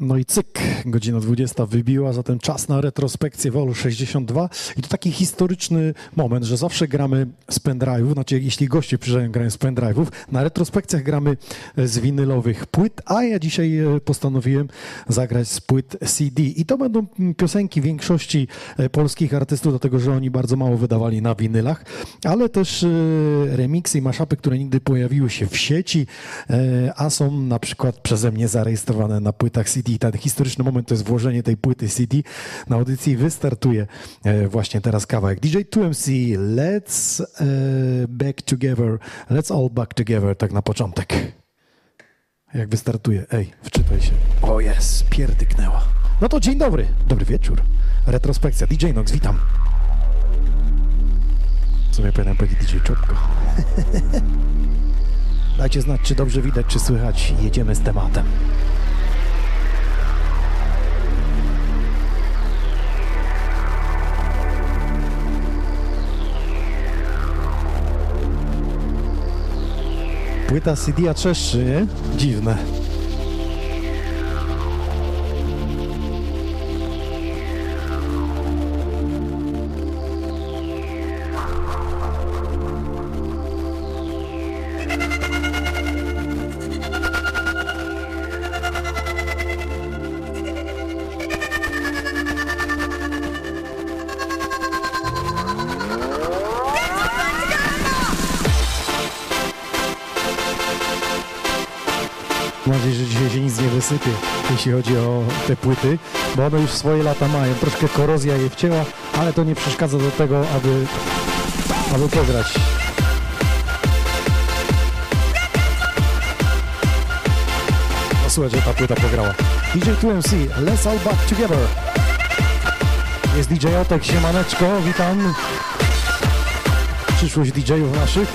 No i cyk, godzina 20 wybiła, zatem czas na retrospekcję Wolu 62 i to taki historyczny moment, że zawsze gramy z pendrive'ów, znaczy jeśli goście przyjeżdżają, grają z pendrive'ów, na retrospekcjach gramy z winylowych płyt, a ja dzisiaj e, postanowiłem zagrać z płyt CD i to będą piosenki większości e, polskich artystów, dlatego że oni bardzo mało wydawali na winylach, ale też e, remiksy i maszapy, które nigdy pojawiły się w sieci, a są na przykład przeze mnie zarejestrowane na płytach CD CD. Ten historyczny moment to jest włożenie tej płyty CD na audycji. Wystartuje e, właśnie teraz kawałek. DJ 2MC, let's uh, back together, let's all back together, tak na początek. Jak wystartuje. Ej, wczytaj się. O jest, pierdyknęła. No to dzień dobry, dobry wieczór. Retrospekcja, DJ Nox, witam. Co ja powinienem powiedzieć DJ Czopko. Dajcie znać, czy dobrze widać, czy słychać. Jedziemy z tematem. Płyta CD a trzeszczy, nie? Dziwne. Jeśli chodzi o te płyty, bo one już swoje lata mają. Troszkę korozja je wcięła, ale to nie przeszkadza do tego, aby, aby pograć. No słuchaj, że ta płyta pograła. DJ 2MC, Let's All Back Together. Jest DJ Otek, siemaneczko, witam. Przyszłość DJ-ów naszych,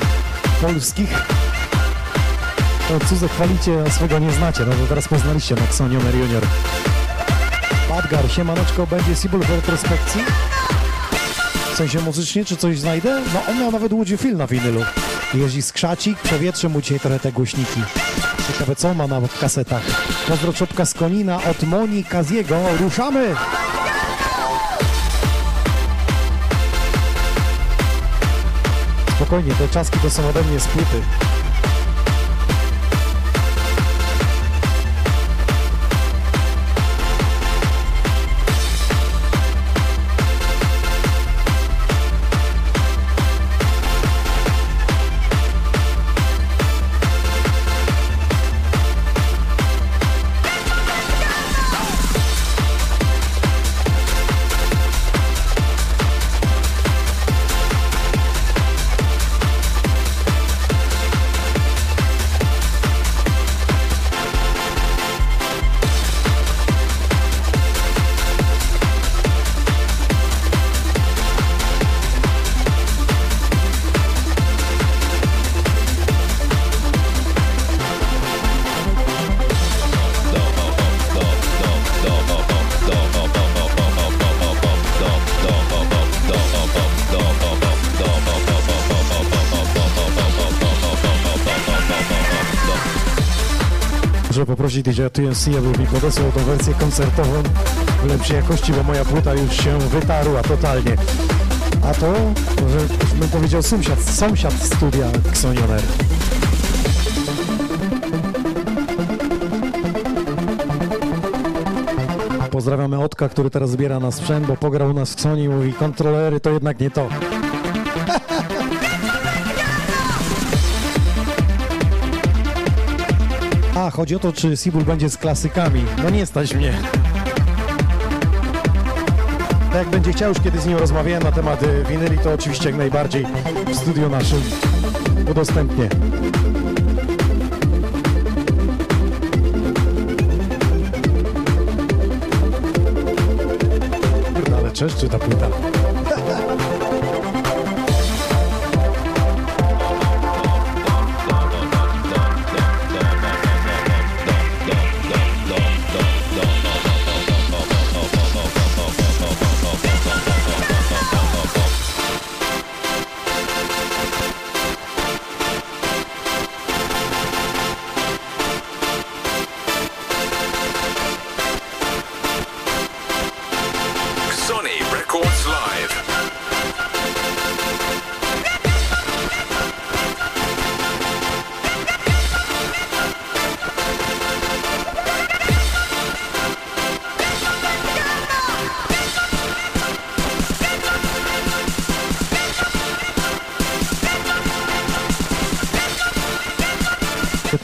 polskich. To cudze chwalicie, a swego nie znacie. No to teraz poznaliście Maxoniomer Junior. Badgar, siemaneczko, będzie Sibul w retrospekcji? W sensie muzycznie, czy coś znajdę? No on miał nawet film na winylu. Jeździ z krzacik, przewietrze mu dzisiaj trochę te głośniki. Ciekawe co ma na kasetach. Pozdro czopka z Konina od Moni Kaziego. Ruszamy! Spokojnie, te czaski to są ode mnie z. poprosić DJ TNC, aby mi podesłał tą wersję koncertową w lepszej jakości, bo moja płyta już się wytarła totalnie. A to, że bym powiedział sąsiad, sąsiad studia Xonioner. Pozdrawiamy Otka, który teraz zbiera na sprzęt, bo pograł nas w Sony i kontrolery to jednak nie to. Chodzi o to, czy Sibul będzie z klasykami. No nie stać mnie. Tak jak będzie chciał, już kiedy z nim rozmawiałem na temat y, winyli, to oczywiście jak najbardziej w studiu naszym udostępnię. ale czeszczy ta płyta.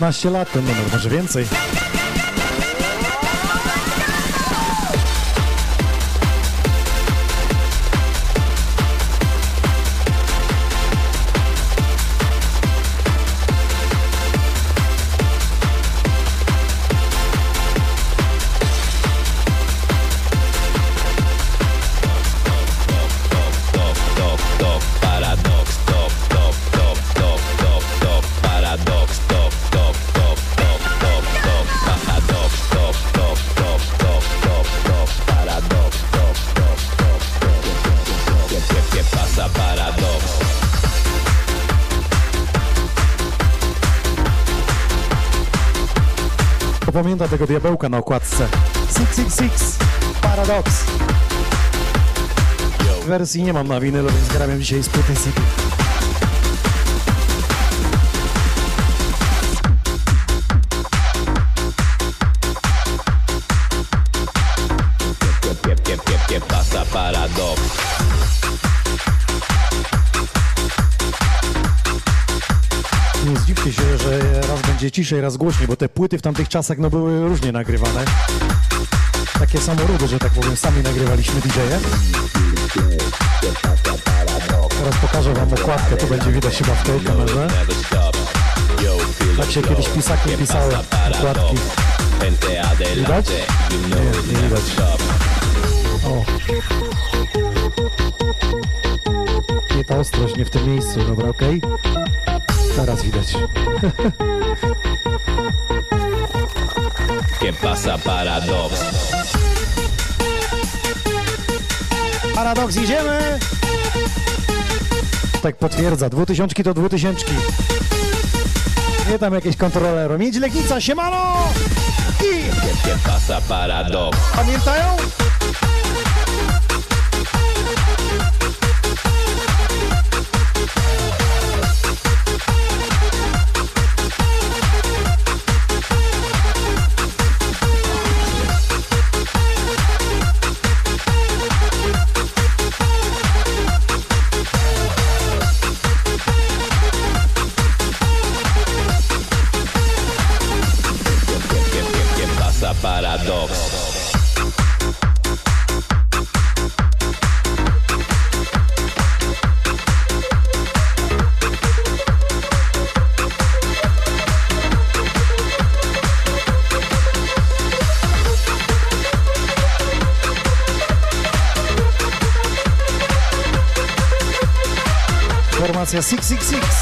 15 lat ten numer, może więcej. Pamięta tego diabełka na okładce. 666 Paradox. Wersji nie mam na winylu, więc gram dzisiaj z płyty CD. Ciszej, raz głośniej, bo te płyty w tamtych czasach no, były różnie nagrywane. Takie samoródy, że tak powiem, sami nagrywaliśmy DJ-e. Teraz pokażę wam okładkę, to będzie widać chyba w tej kamerze. Tak się kiedyś pisakiem pisały okładki. Widać? Nie, nie widać. O. Nie ta ostrość, nie w tym miejscu, dobra, okej? Okay? Teraz widać. ¿Qué pasa, Paradox? Paradoks, idziemy! Tak potwierdza, dwutysiączki to dwutysiączki. Nie tam jakieś kontrolero. Miedź Legnica, siemano! I... ¿Qué pasa, Paradox? Pamiętają? Formacja 666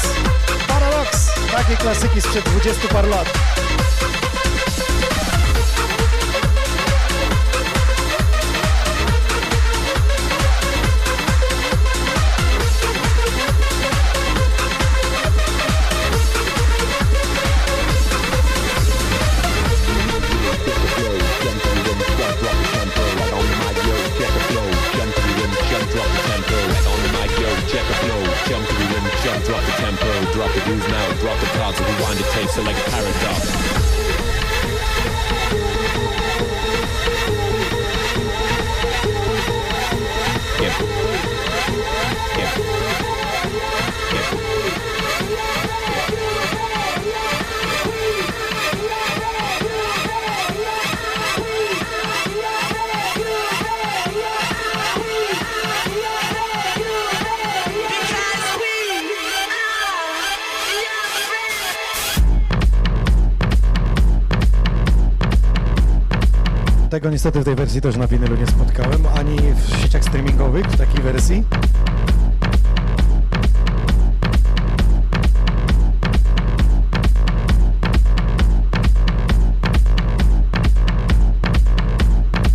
Tego niestety w tej wersji też na winylu nie spotkałem, ani w sieciach streamingowych w takiej wersji.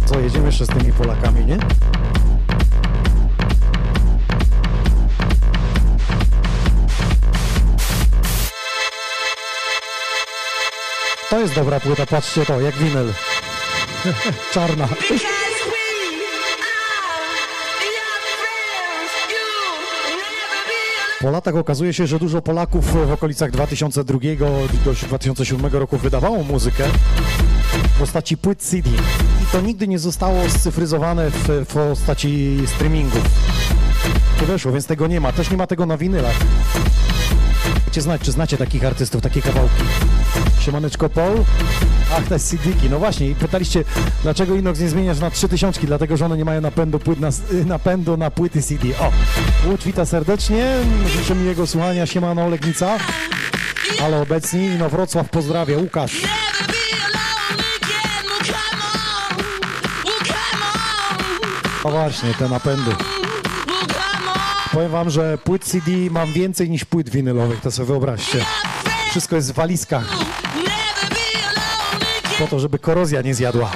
Co, jedziemy jeszcze z tymi Polakami, nie? To jest dobra płyta, patrzcie to, jak winyl. Czarna. Po latach okazuje się, że dużo Polaków w okolicach 2002 do 2007 roku wydawało muzykę w postaci płyt CD i to nigdy nie zostało scyfryzowane w, w postaci streamingu. To weszło, więc tego nie ma. Też nie ma tego na winylach. Dajcie znać, czy znacie takich artystów, takie kawałki. Siemaneczko Paul. Ach, te CD-ki. No właśnie, i pytaliście, dlaczego Inox nie zmieniasz na 3000, dlatego, że one nie mają napędu, płyt na, napędu na płyty CD. O, Łódź wita serdecznie, życzę miłego słuchania, siemano Legnica. Ale obecni, no Wrocław pozdrawia, Łukasz. No właśnie, te napędy. Powiem wam, że płyt CD mam więcej niż płyt winylowych, to sobie wyobraźcie. Wszystko jest w walizkach, po to, żeby korozja nie zjadła.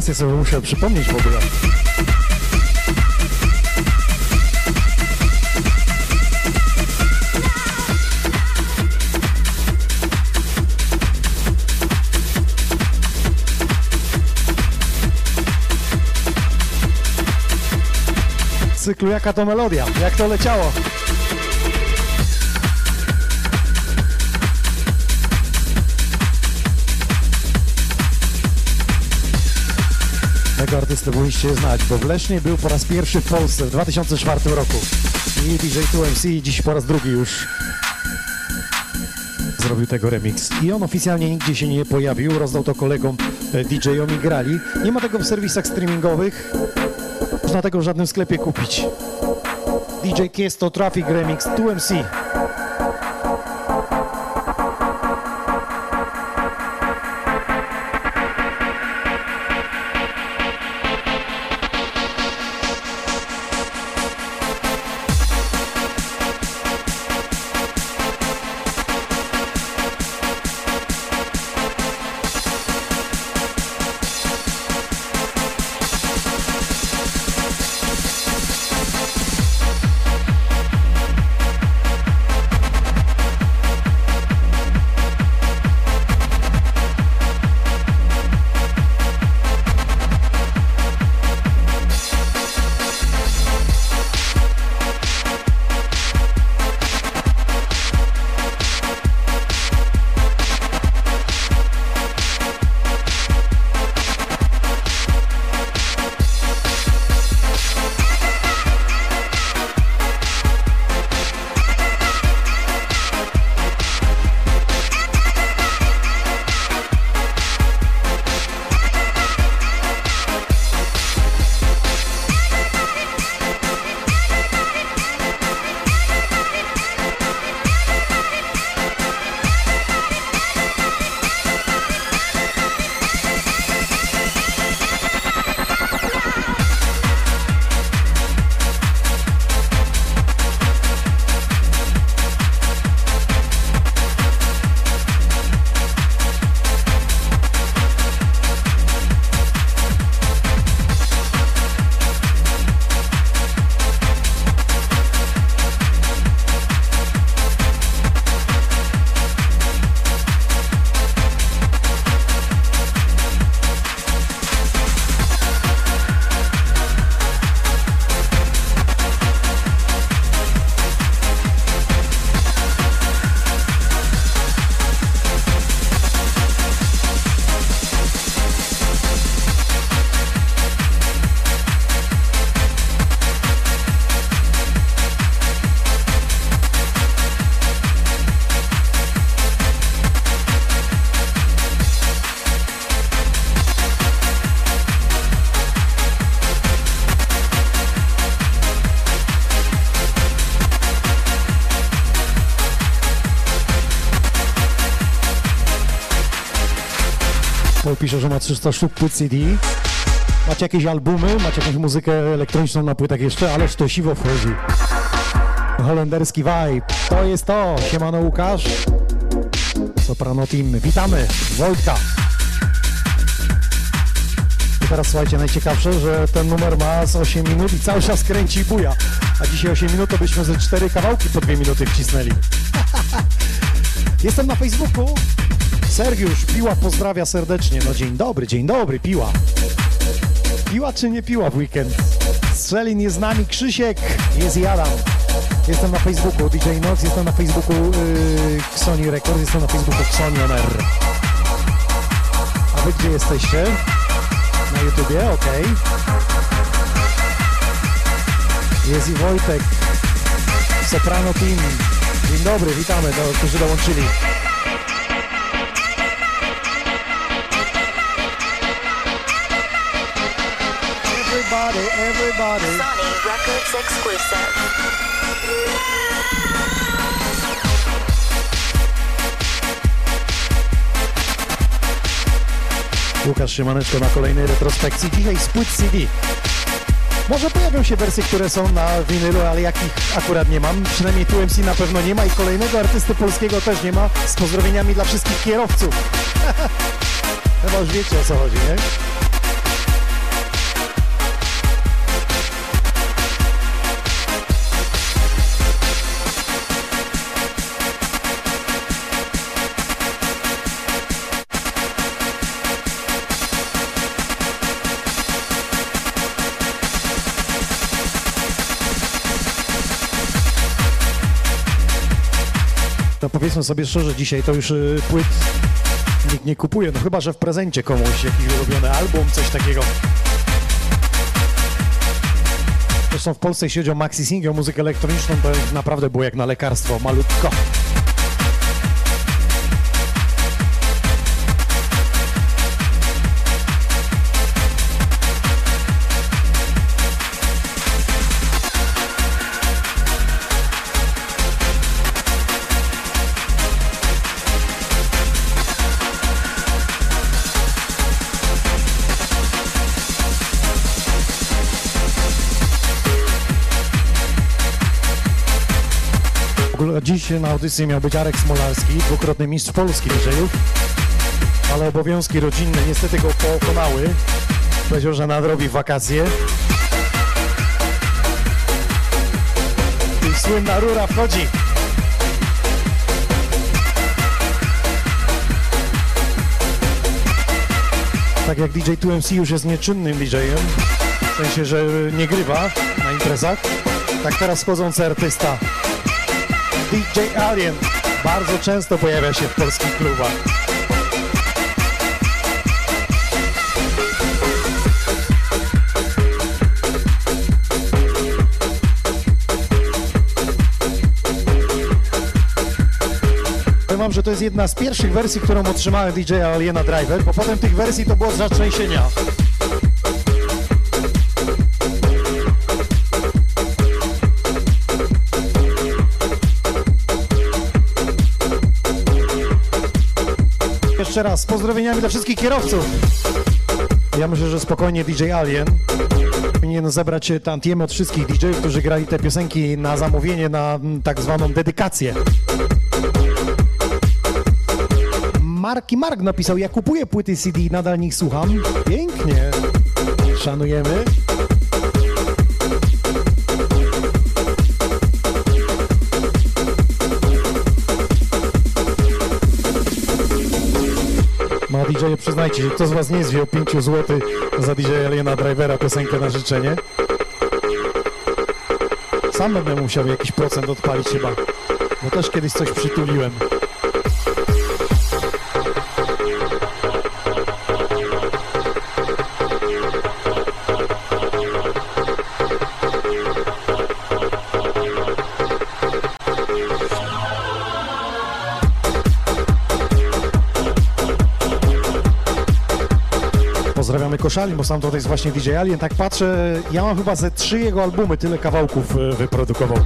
Wersje sobie muszę przypomnieć w ogóle. Cyklu jaka to melodia, jak to leciało. Artystę powinniście znać, bo w Lesznie był po raz pierwszy w Polsce w 2004 roku. I DJ 2MC dziś po raz drugi już zrobił tego remix. I on oficjalnie nigdzie się nie pojawił, rozdał to kolegom e, DJ-om i grali. Nie ma tego w serwisach streamingowych, można tego w żadnym sklepie kupić. DJ Kiesto Traffic Remix 2MC. Pisze, że ma 300 sztuk płyt CD. Macie jakieś albumy, macie jakąś muzykę elektroniczną na płytach jeszcze, ależ to siwo wchodzi. Holenderski vibe, to jest to. Siemano Łukasz. Soprano Team, witamy. Wojtka. I teraz słuchajcie, najciekawsze, że ten numer ma z 8 minut i cały czas kręci i buja. A dzisiaj 8 minut to byśmy ze 4 kawałki po 2 minuty wcisnęli. Jestem na Facebooku. Sergiusz, Piła pozdrawia serdecznie. No dzień dobry, dzień dobry, Piła. Piła czy nie piła w weekend? Strzelin jest z nami, Krzysiek, jest i Adam. Jestem na Facebooku DJ Nox, jestem na Facebooku yy, Sony Records, jestem na Facebooku Sony On. A wy gdzie jesteście? Na YouTubie? Okej. Jest i Wojtek, Soprano Team. Dzień dobry, witamy, do, którzy dołączyli. Everybody, everybody. Sony Records exclusive. Łukasz Szymaneczko na kolejnej retrospekcji. Dzisiaj z płyt CD. Może pojawią się wersje, które są na winylu, ale jakich akurat nie mam. Przynajmniej tu MC na pewno nie ma i kolejnego artysty polskiego też nie ma. Z pozdrowieniami dla wszystkich kierowców. Chyba już wiecie o co chodzi, nie? Powiedzmy sobie szczerze, dzisiaj to już y, płyt nikt nie kupuje, no chyba, że w prezencie komuś jakiś ulubiony album, coś takiego. Zresztą w Polsce, jeśli chodzi o maxi single, muzykę elektroniczną, to naprawdę było jak na lekarstwo, malutko. Na audycji miał być Arek Smolarski, dwukrotny mistrz Polski DJ-ów, ale obowiązki rodzinne niestety go pokonały. Powiedział, że nadrobi wakacje. I słynna rura wchodzi. Tak jak DJ 2MC już jest nieczynnym DJ-em, w sensie, że nie grywa na imprezach, tak teraz wchodzący artysta DJ Alien bardzo często pojawia się w polskich klubach. Powiem że to jest jedna z pierwszych wersji, którą otrzymałem DJ Aliena Driver, bo potem tych wersji to było z zatrzęsienia. Jeszcze raz, pozdrowieniami dla wszystkich kierowców. Ja myślę, że spokojnie DJ Alien powinien zebrać tantiemy od wszystkich DJ-ów, którzy grali te piosenki na zamówienie, na tak zwaną dedykację. Marki Mark napisał, ja kupuję płyty CD i nadal nich słucham. Pięknie. Szanujemy. DJ, przyznajcie się, kto z was nie zwiął 5 zł za DJ Aliena Drivera piosenkę na życzenie? Sam będę musiał jakiś procent odpalić chyba, bo też kiedyś coś przytuliłem. Koszali, bo sam tutaj jest właśnie DJ Alien. Tak patrzę, ja mam chyba ze trzy jego albumy, tyle kawałków e, wyprodukował.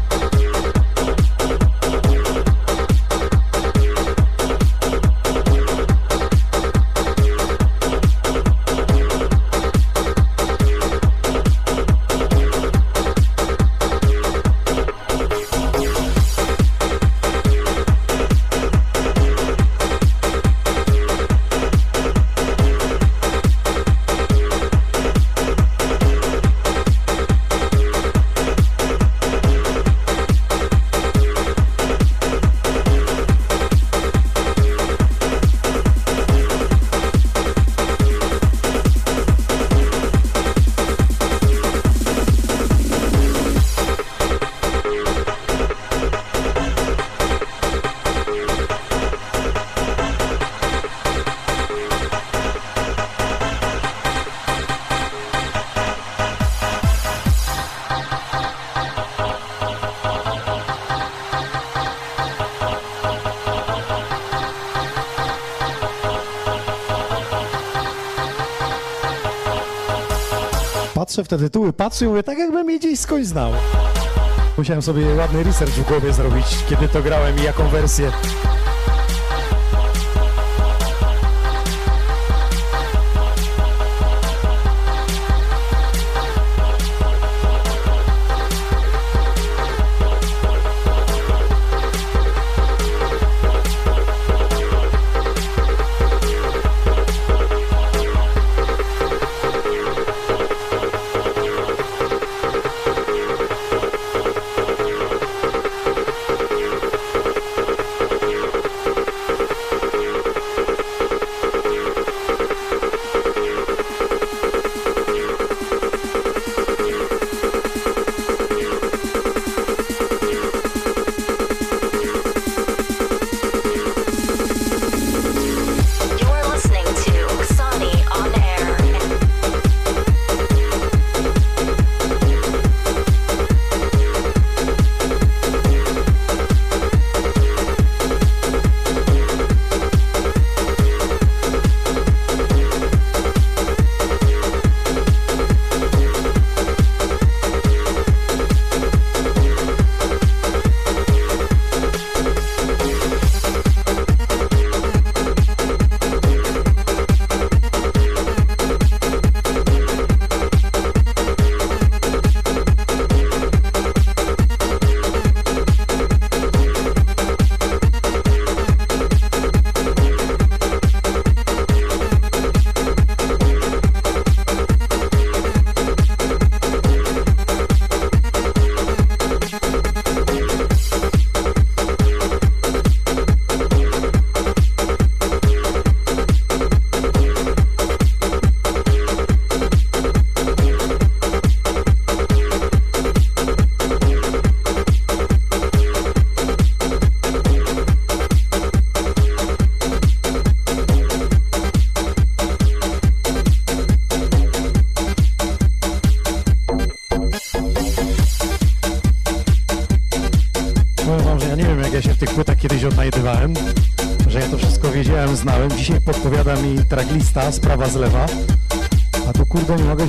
Te tytuły, patrzę i mówię, tak jakbym je gdzieś skądś znał. Musiałem sobie ładny research w głowie zrobić, kiedy to grałem i jaką wersję.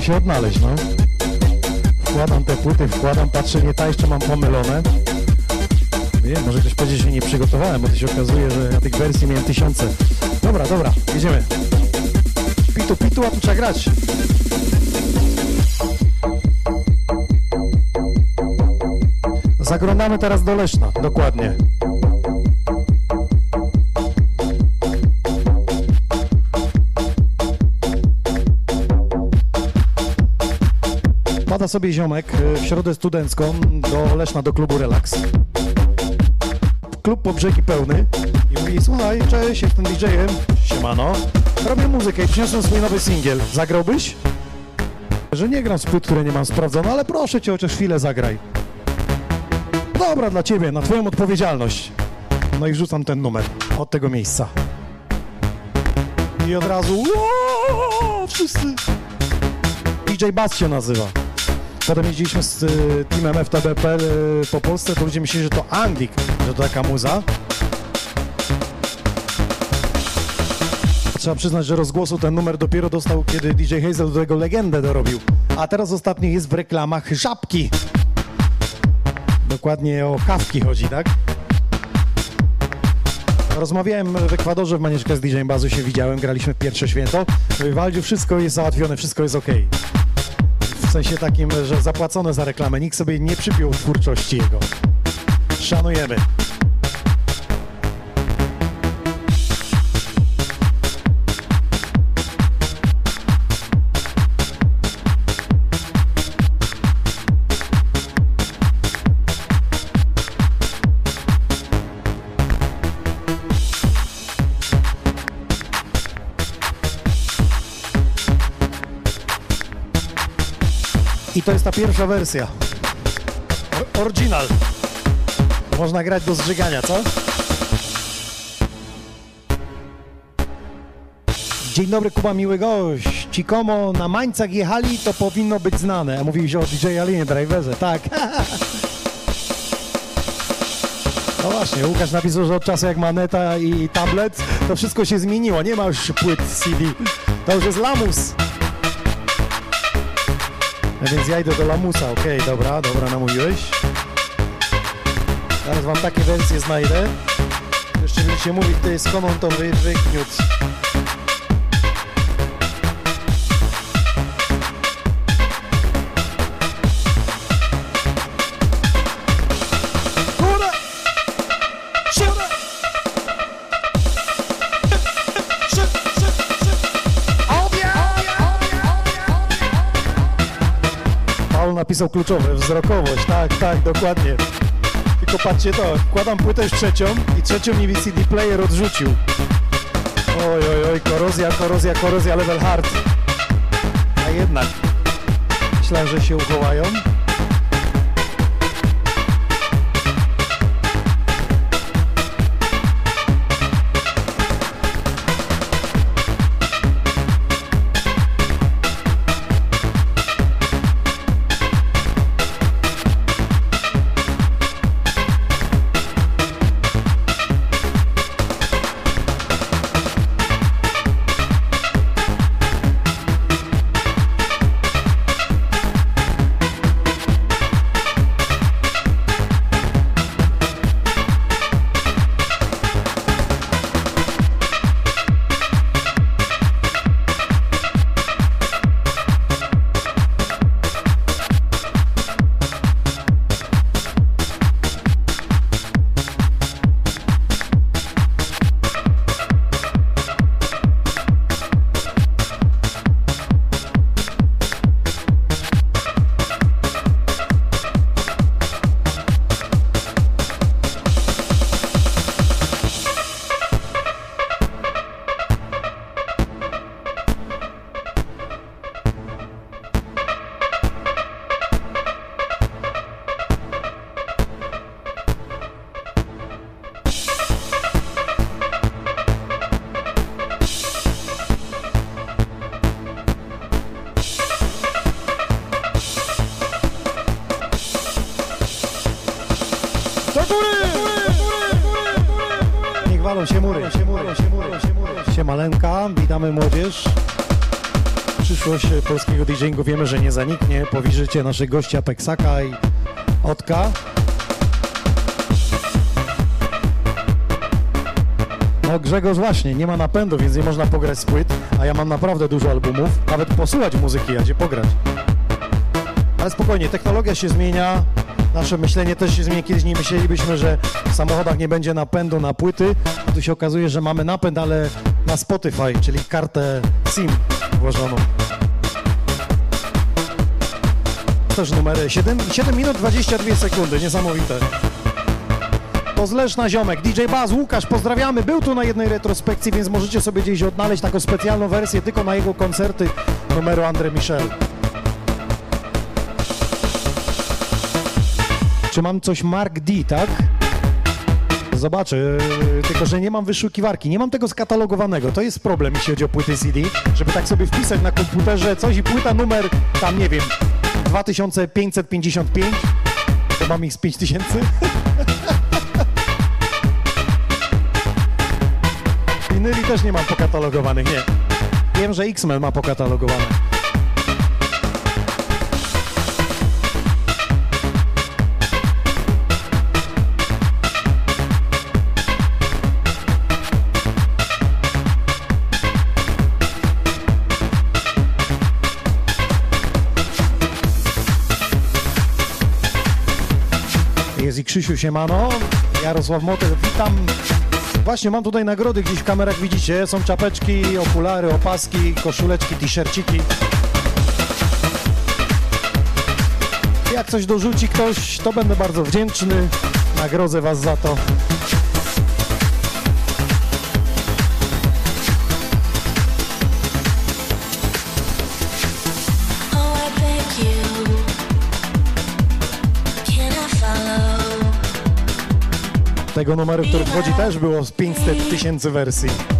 Się odnaleźć, no. Wkładam te płyty, wkładam, patrzę, nie ta jeszcze mam pomylone. Wiem, może ktoś powiedzieć, że nie przygotowałem, bo to się okazuje, że ja tych wersji miałem tysiące. Dobra, dobra, jedziemy. Pitu, pitu, a tu trzeba grać. Zaglądamy teraz do Leszna, dokładnie. Pada sobie ziomek y, w środę studencką do Leszna, do klubu Relax. Klub po brzegi pełny i mówi, słuchaj, cześć, jestem DJ-em, siemano, robię muzykę i przyniosłem swój nowy singiel, zagrałbyś? Że nie gram z płyt, które nie mam sprawdzone, ale proszę cię, chociaż chwilę zagraj. Dobra, dla ciebie, na twoją odpowiedzialność. No i wrzucam ten numer od tego miejsca. I od razu wszyscy. DJ Bass się nazywa. Potem jeździliśmy z y, teamem FTDP y, po Polsce, to ludzie myśleli, że to Anglik, że to taka muza. Trzeba przyznać, że rozgłosu ten numer dopiero dostał, kiedy DJ Hazel do tego legendę dorobił. A teraz ostatnio jest w reklamach Żabki. Dokładnie o kawki chodzi, tak? Rozmawiałem w Ekwadorze w Manieczkę z DJ Bazu, się widziałem, graliśmy w pierwsze święto. W Waldziu wszystko jest załatwione, wszystko jest ok. Sensie takim, że zapłacone za reklamę, nikt sobie nie przypiął twórczości jego. Szanujemy. To jest ta pierwsza wersja. O- Original. Można grać do zżygania, co? Dzień dobry, Kuba, miły gość. Ci komo na mańcach jechali, to powinno być znane. A mówiłeś o DJ Alienie Driverze, tak. No właśnie, Łukasz napisał, że od czasu jak ma neta i tablet, to wszystko się zmieniło. Nie ma już płyt CD. To już jest lamus. A więc ja idę do lamusa, okej, dobra, dobra, namówiłeś. Teraz wam takie wersje znajdę. Jeszcze będziecie mówić, to jest skąd on to Napisał kluczowe, wzrokowość, tak, tak, dokładnie. Tylko patrzcie to, wkładam płytę już trzecią i trzecią mi CD player odrzucił. Oj, oj, oj, korozja, korozja, korozja, level hard. A jednak, myślałem, że się uchowają. Przyszłość polskiego DJingu wiemy, że nie zaniknie. Powierzycie naszych gości Apexaka i Otka. No Grzegorz właśnie, nie ma napędu, więc nie można pograć z płyt, a ja mam naprawdę dużo albumów, nawet posłuchać muzyki, a gdzie pograć. Ale spokojnie, technologia się zmienia, nasze myślenie też się zmienia. Kiedyś nie myślelibyśmy, że w samochodach nie będzie napędu na płyty, a tu się okazuje, że mamy napęd, ale na Spotify, czyli kartę SIM włożoną. Też numery 7, 7 minut 22 sekundy, niesamowite. To z Leszna Ziomek, DJ Baz, Łukasz, pozdrawiamy. Był tu na jednej retrospekcji, więc możecie sobie gdzieś odnaleźć taką specjalną wersję tylko na jego koncerty numeru André Michel. Czy mam coś Mark D, tak? Zobaczę, tylko że nie mam wyszukiwarki, nie mam tego skatalogowanego. To jest problem, jeśli chodzi o płyty CD, żeby tak sobie wpisać na komputerze coś i płyta numer, tam nie wiem, 2555, to mam ich z 5000. Winyli też nie mam pokatalogowanych, nie. Wiem, że X-Men ma pokatalogowane. Krzysiu Siemano, Jarosław Motyl, witam. Właśnie mam tutaj nagrody, gdzieś w kamerach widzicie, są czapeczki, okulary, opaski, koszuleczki, t-shirciki. Jak coś dorzuci ktoś, to będę bardzo wdzięczny, nagrodzę was za to. Tego numeru, który wchodzi też było z 500 tysięcy wersji.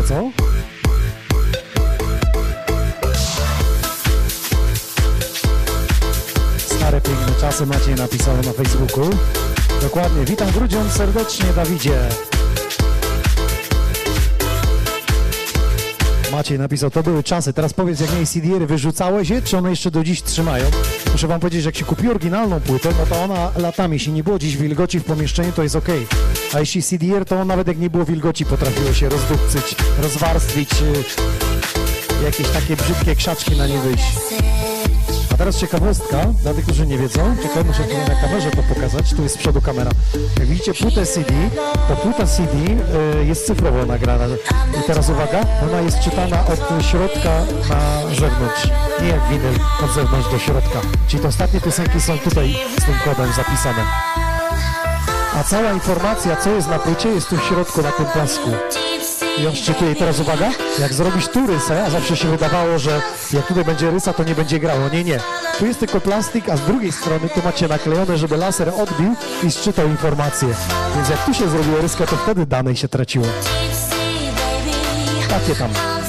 się, co? Stare piękne czasy Maciej napisał na Facebooku. Dokładnie, witam grudzią serdecznie Dawidzie. Maciej napisał, to były czasy, teraz powiedz jak miej CD-ry, wyrzucałeś je, czy one jeszcze do dziś trzymają? Muszę wam powiedzieć, że jak się kupi oryginalną płytę, no to ona latami, jeśli nie było dziś wilgoci w pomieszczeniu, to jest ok. A jeśli CD-R, to nawet jak nie było wilgoci, potrafiło się rozdupcyć, rozwarstwić, y, jakieś takie brzydkie krzaczki na nie wyjść. A teraz ciekawostka, dla tych, którzy nie wiedzą, czekaj, muszę tutaj na kamerze to pokazać, tu jest z przodu kamera. Jak widzicie płytę CD, to płyta CD y, jest cyfrowo nagrana. I teraz uwaga, ona jest czytana od środka na zewnątrz, nie jak winyl od zewnątrz do środka. Czyli te ostatnie piosenki są tutaj z tym kodem zapisane. A cała informacja, co jest na płycie, jest tu w środku na tym pasku. I on szczytuje. I teraz uwaga, jak zrobisz tu rysę, a zawsze się wydawało, że jak tutaj będzie rysa, to nie będzie grało. Nie, nie. Tu jest tylko plastik, a z drugiej strony tu macie naklejone, żeby laser odbił i szczytał informacje. Więc jak tu się zrobiło ryskę, to wtedy danej się traciło. Takie tam.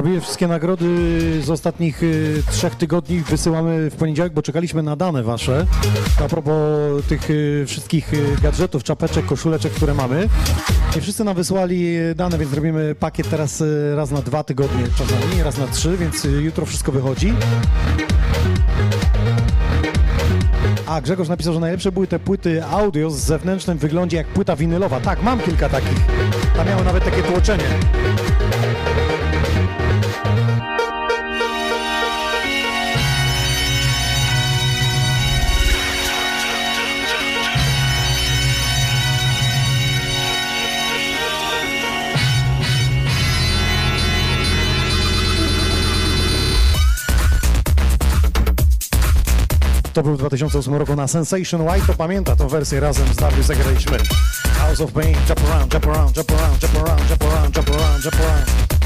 Prawie wszystkie nagrody z ostatnich y, trzech tygodni wysyłamy w poniedziałek, bo czekaliśmy na dane wasze. A propos tych y, wszystkich y, gadżetów, czapeczek, koszuleczek, które mamy. Nie wszyscy nam wysłali dane, więc robimy pakiet teraz raz na dwa tygodnie czasami, raz na trzy, więc jutro wszystko wychodzi. A Grzegorz napisał, że najlepsze były te płyty audio z zewnętrznym wyglądzie jak płyta winylowa. Tak, mam kilka takich. Tam miały nawet takie tłoczenie. to był w 2008 roku na Sensation White, to pamięta tą wersję razem z Darby zagraliśmy. House of Pain, jump around, jump around, jump around, jump around, jump around, jump around, jump around.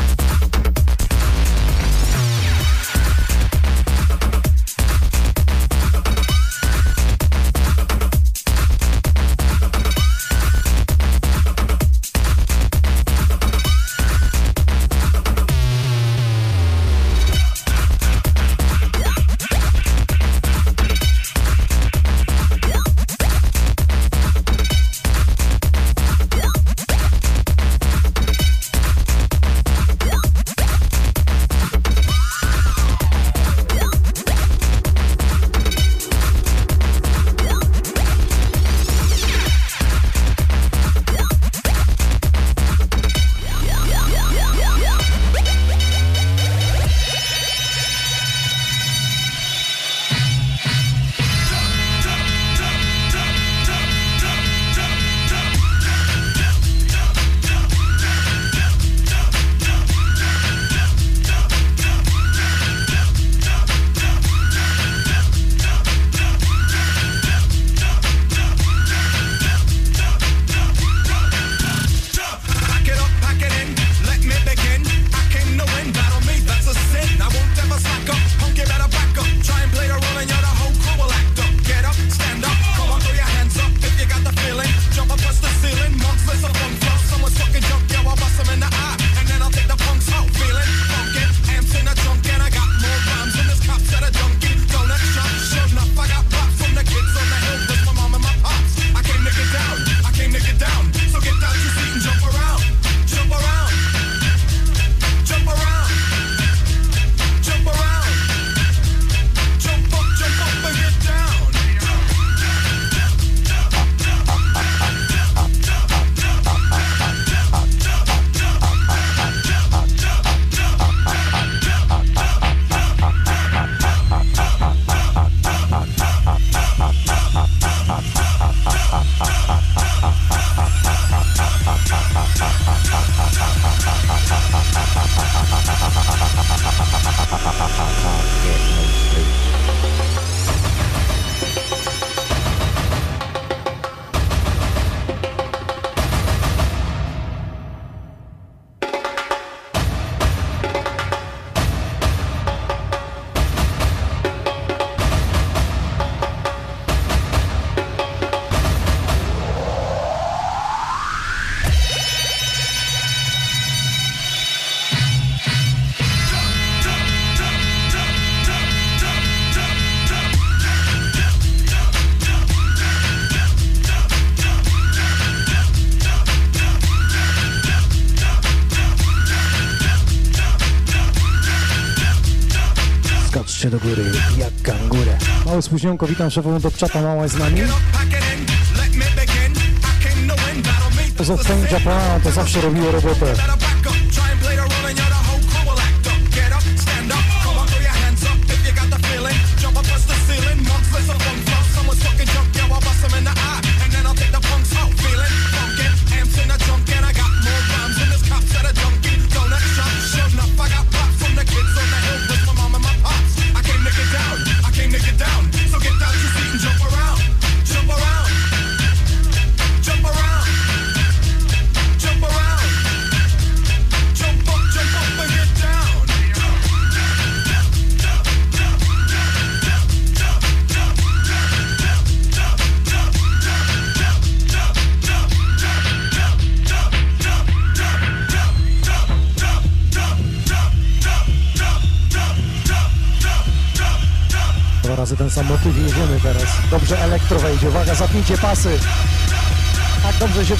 spóźnionko, witam szefową Dobczaka, mała jest z nami. Poza Japan to zawsze robiło robotę.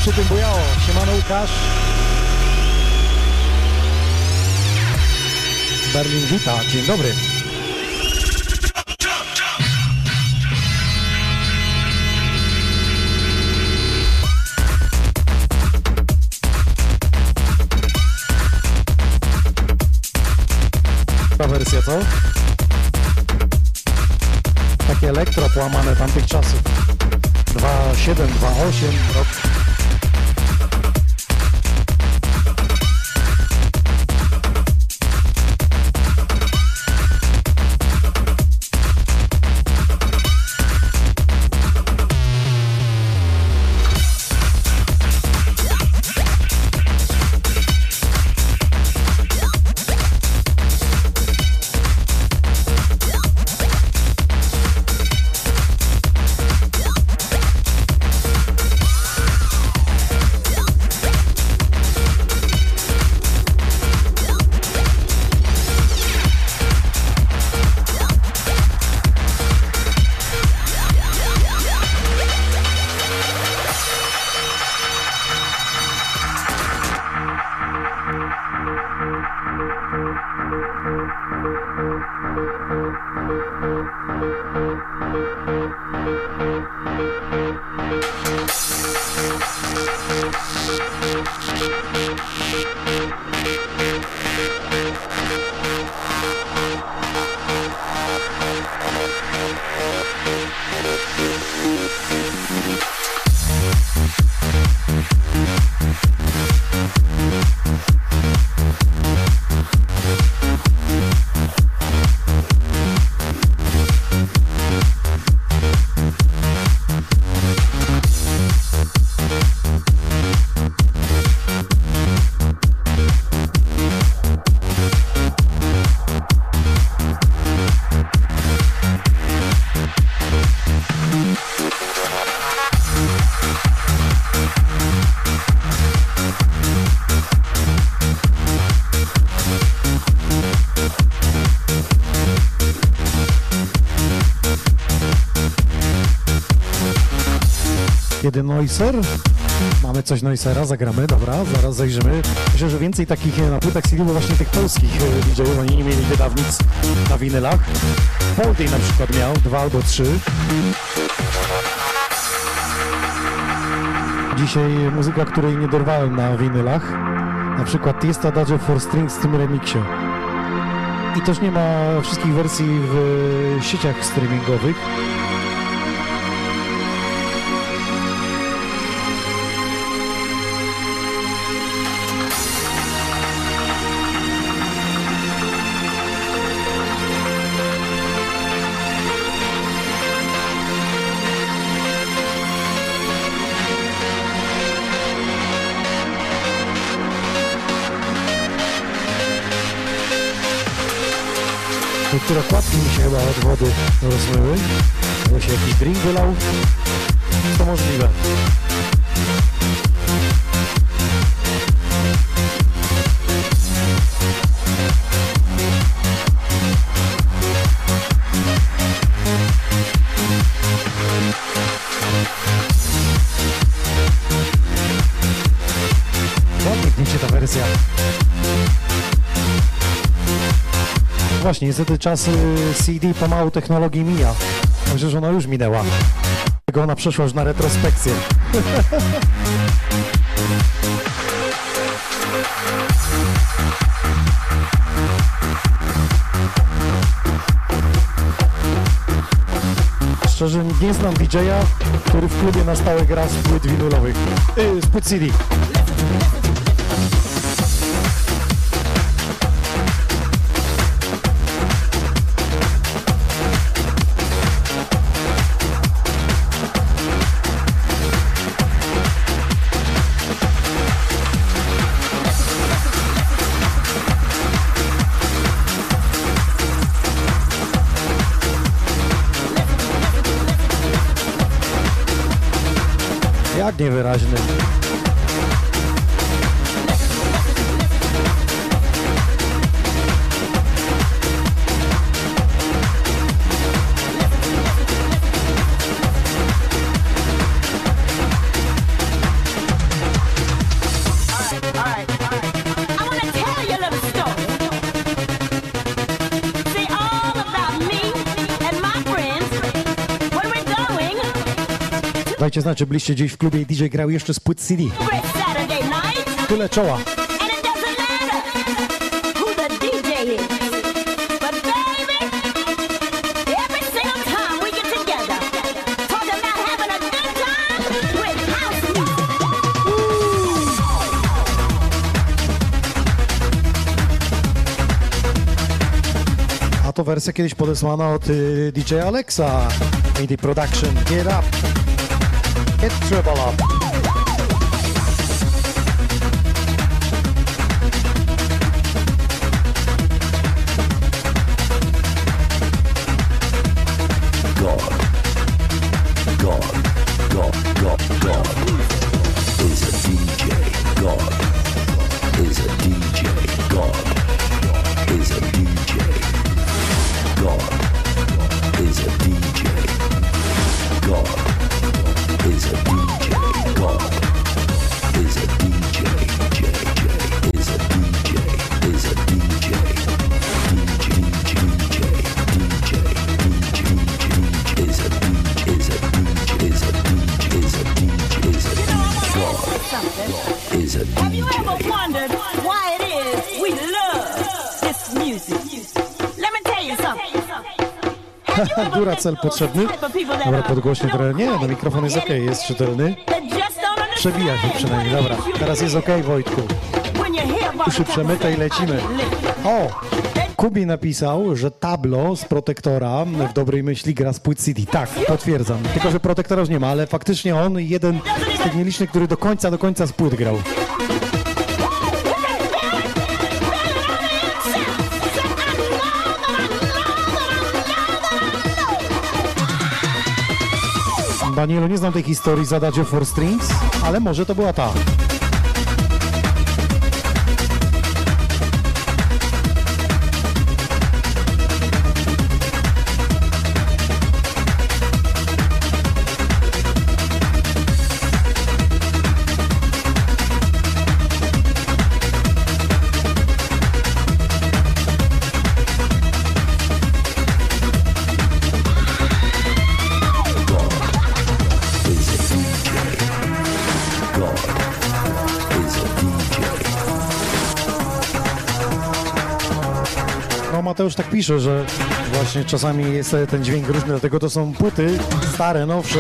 Przy tym bujało. Siemano Łukasz. Berlin wita. Dzień dobry. Ta wersja, co? Takie elektro połamane tamtych czasów. 2.7, 2.8 rok. Kiedy Noiser? Mamy coś Noisera, zagramy, dobra, zaraz zajrzymy. Myślę, że więcej takich e, na płytach CD, bo właśnie tych polskich e, DJ-ów, oni nie mieli wydawnic na winylach. Polday na przykład miał, dwa albo trzy. Dzisiaj muzyka, której nie dorwałem na winylach. Na przykład Tiesta Adagio for Strings w tym remiksie. I też nie ma wszystkich wersji w e, sieciach streamingowych. Kładki mi się chyba od wody rozmyły. Albo się jakiś drink wylał. To możliwe. Ładnie ta wersja. Właśnie, niestety czas y, CD pomału technologii mija. Że ona już minęła. Tylko ona przeszła już na retrospekcję. Szczerze nie znam DJ-a, który w klubie na stałe gra z płyt winylowych. Yy, z płyt CD. Niewyraźny. Czy byliście gdzieś w klubie i DJ grał jeszcze z płyt CD. Great Saturday night, Tyle czoła. to wersja kiedyś podesłana od y, DJ Alexa. MIDI Production. Get up. Get treble up. Met those potrzebny? Dobra, podgłośnie trochę. Nie, no mikrofon jest ok, jest czytelny. Przebija się przynajmniej, dobra. Teraz jest ok, Wojtku. Uszy przemyte i lecimy. O! Kubi napisał, że tablo z protektora w dobrej myśli gra z płyt CD. Tak, potwierdzam. Tylko, że protektora już nie ma, ale faktycznie on jeden z tych nielicznych, który do końca, do końca z płyt grał. Danielu, nie znam tej historii z Adagio for Strings, ale może to była ta. Mateusz tak pisze, że właśnie czasami jest ten dźwięk różny, dlatego to są płyty stare, nowsze.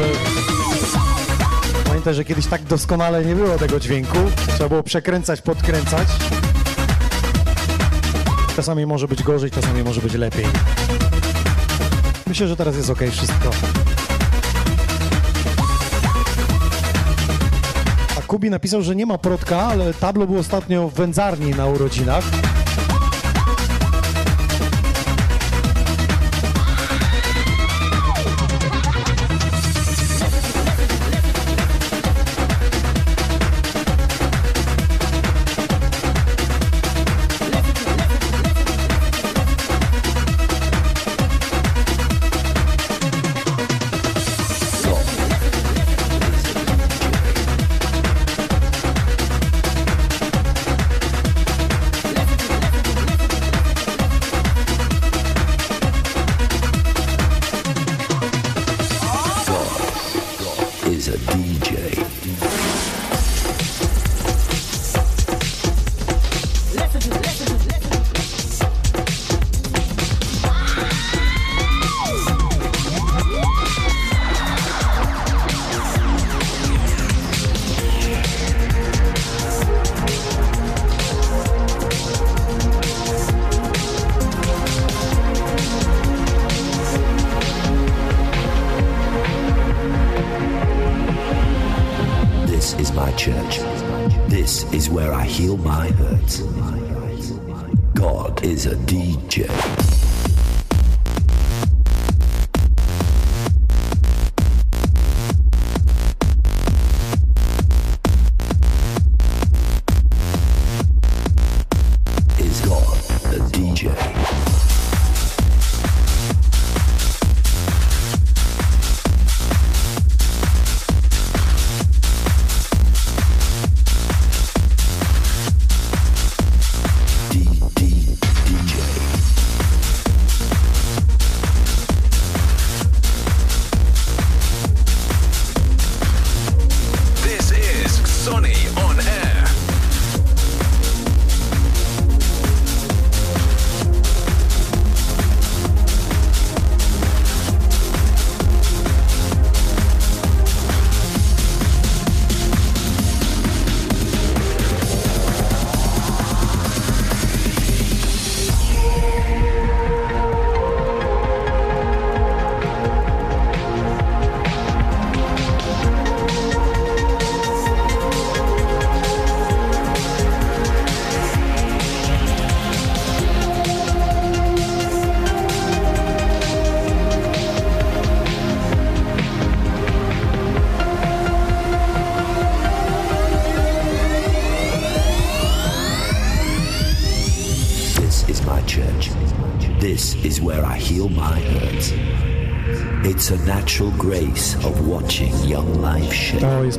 Pamiętaj, że kiedyś tak doskonale nie było tego dźwięku. Trzeba było przekręcać, podkręcać. Czasami może być gorzej, czasami może być lepiej. Myślę, że teraz jest ok wszystko. A Kubi napisał, że nie ma protka, ale tablo było ostatnio w wędzarni na urodzinach.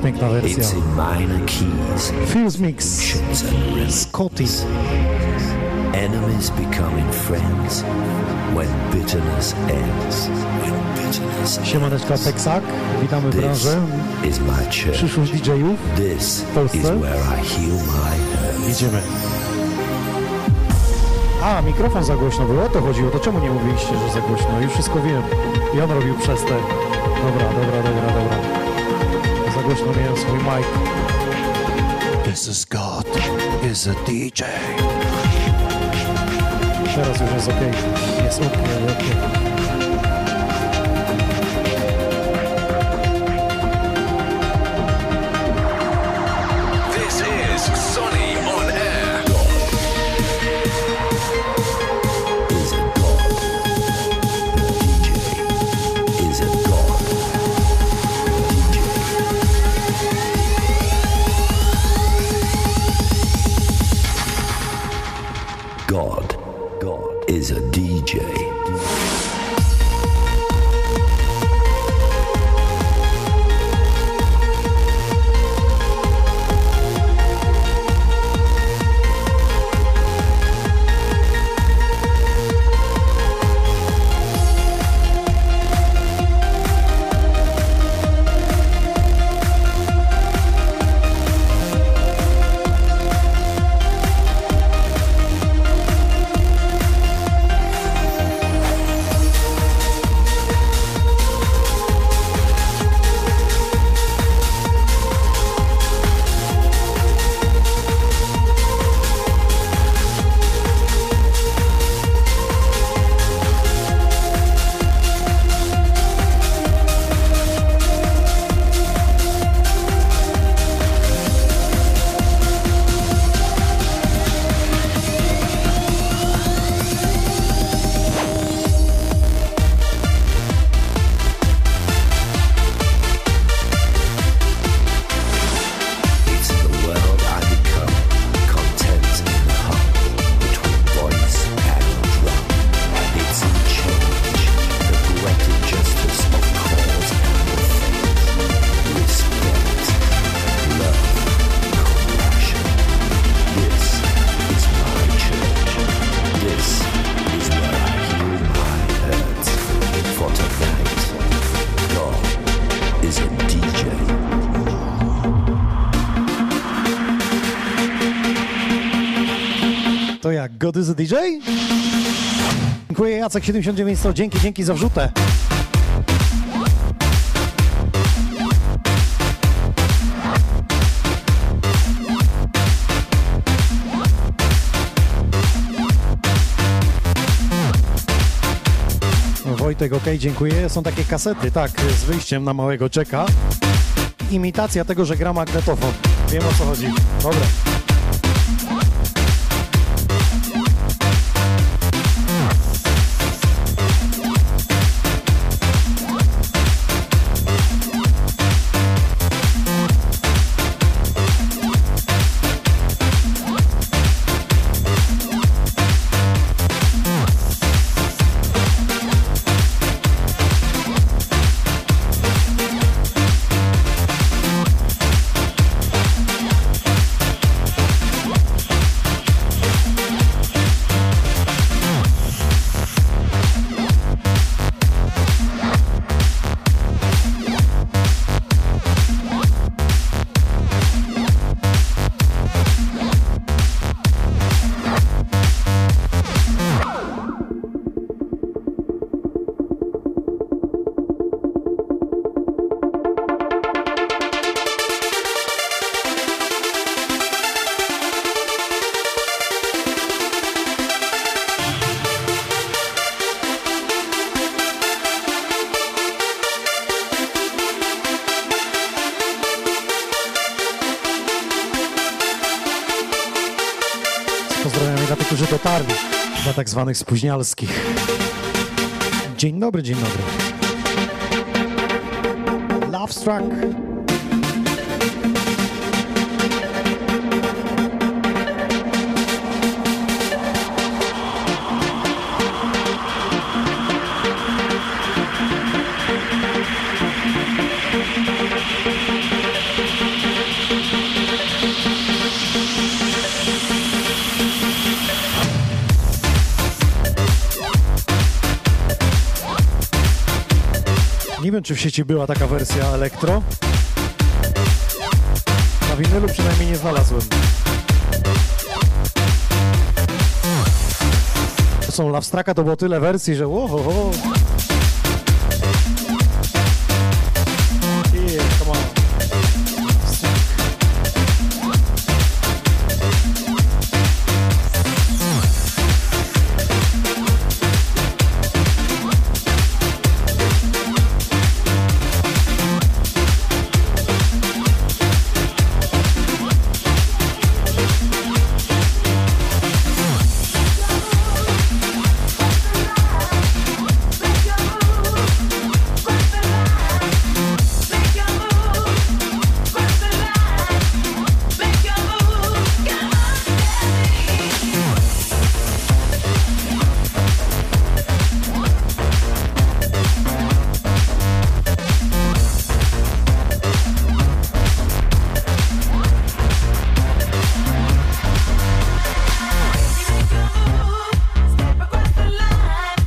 Piękna wersja. Fuse Mix. Scotty. Enemies becoming friends when bitterness ends. When bitterness Siemaneczka Teksak, witamy This branżę, is my church. przyszłych DJ-ów. This Polsce. is where I heal my hurts. Jedziemy. A, mikrofon za głośno było, o to chodziło. To czemu nie mówiliście, że za głośno? Już wszystko wiem. I on robił przez te. Dobra, dobra, dobra, dobra. Głośno miałem swój mic. This is God, is a DJ. Teraz już jest okej. Jest okej, okej. DJ? Dziękuję Jacek 7900, dzięki, dzięki za wrzutę. Wojtek, ok, dziękuję. Są takie kasety, tak, z wyjściem na małego czeka. Imitacja tego, że gra magnetofon. Wiem o co chodzi. Dobra. Tak zwanych spóźnialskich. Dzień dobry, dzień dobry. Love Struck. Czy w sieci była taka wersja elektro. Na winylu przynajmniej nie znalazłem. To są Love to było tyle wersji, że ohoho.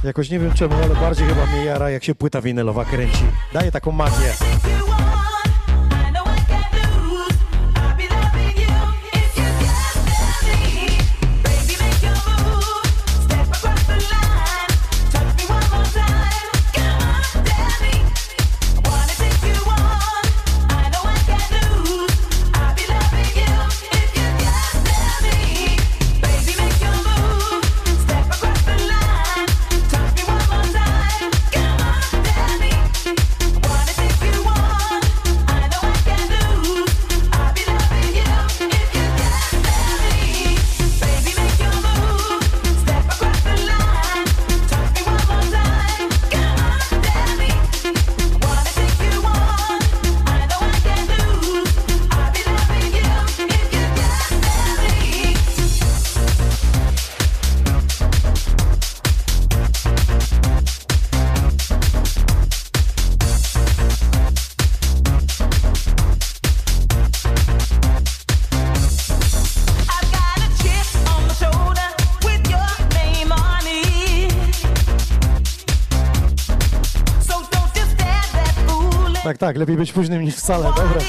Jakoś nie wiem czemu, ale bardziej chyba mnie jara, jak się płyta winylowa kręci. Daje taką magię. Tak, lepiej być późnym niż wcale, dobra.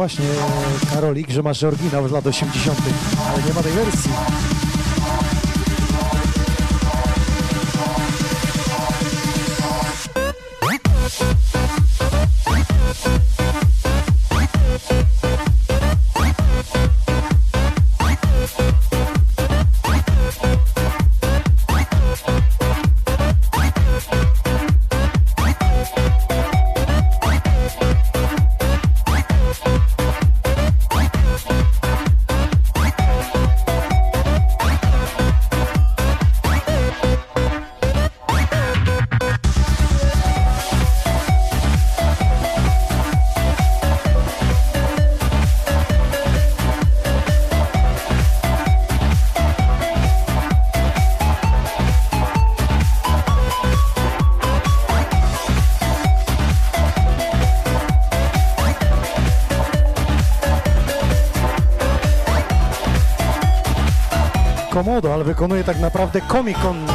właśnie, e, Karolik, że masz oryginał z lat 80., ale nie ma tej wersji. Modo, ale wykonuje tak naprawdę Comic Con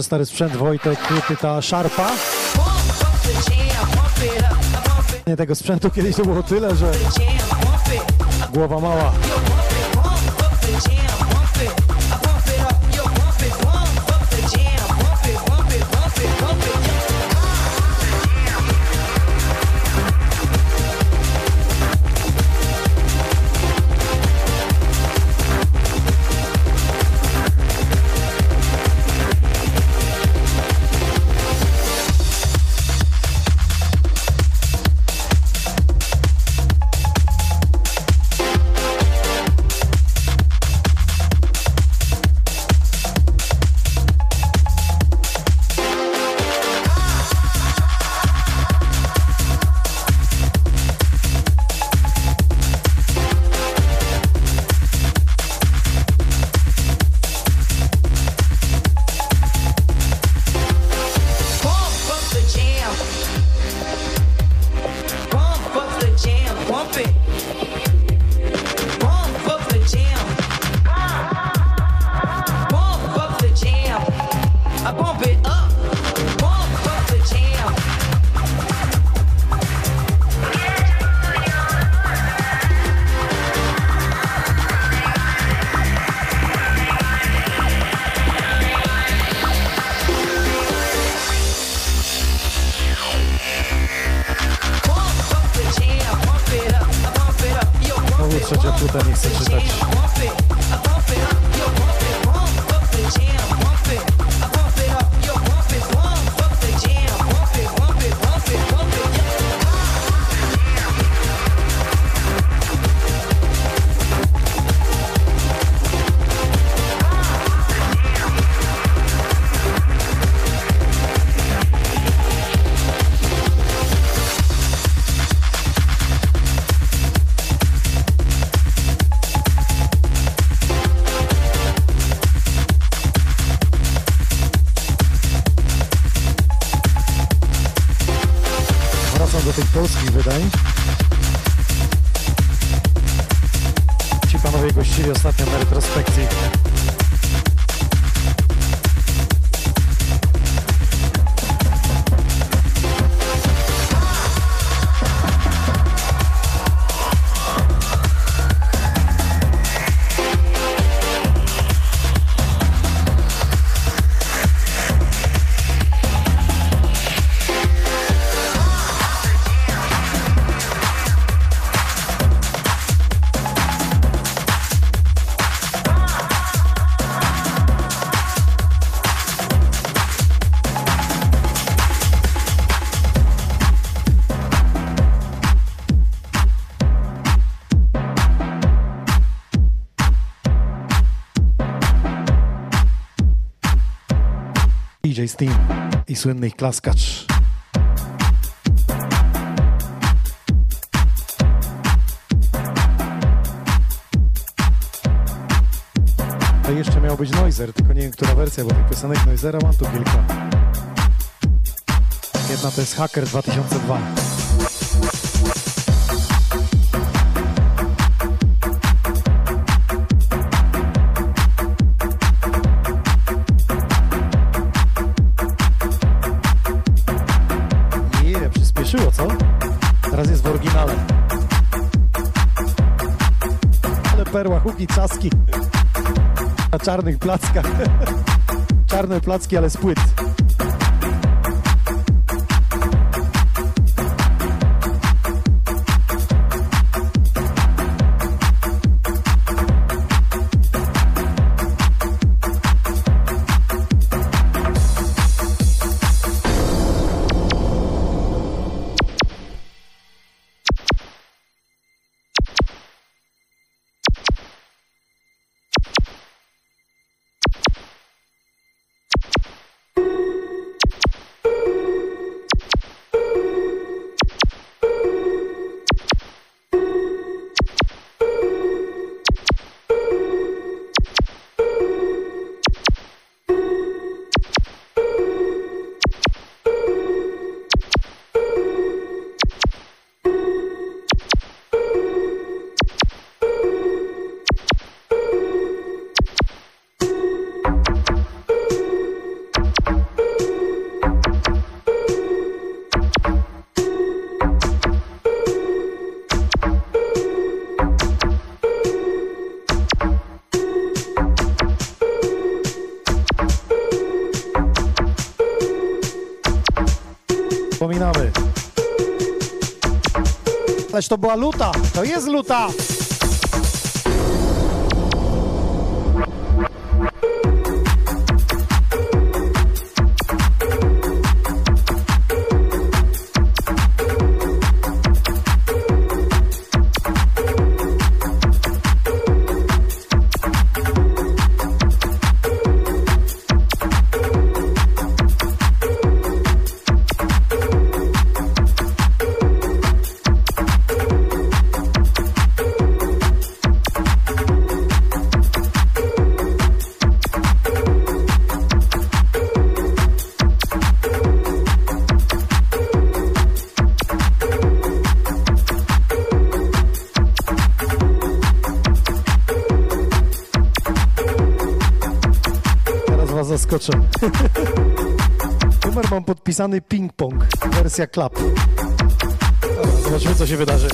że stary sprzęt Wojtek ta szarpa. Nie tego sprzętu kiedyś to było tyle, że głowa mała. trzecia płyta, nie chcę czytać. Steam i słynny ich klaskacz. To jeszcze miał być Noiser, tylko nie wiem, która wersja, bo tych piosenek Noisera mam tu kilka. Jedna to jest Hacker 2002. Huki, caski. Na czarnych plackach. Czarne placki, ale z płyt. To była luta, to jest luta. Zaskoczę. Numer mam podpisany ping-pong, wersja klap. Dobra, Zobaczymy, co się wydarzy.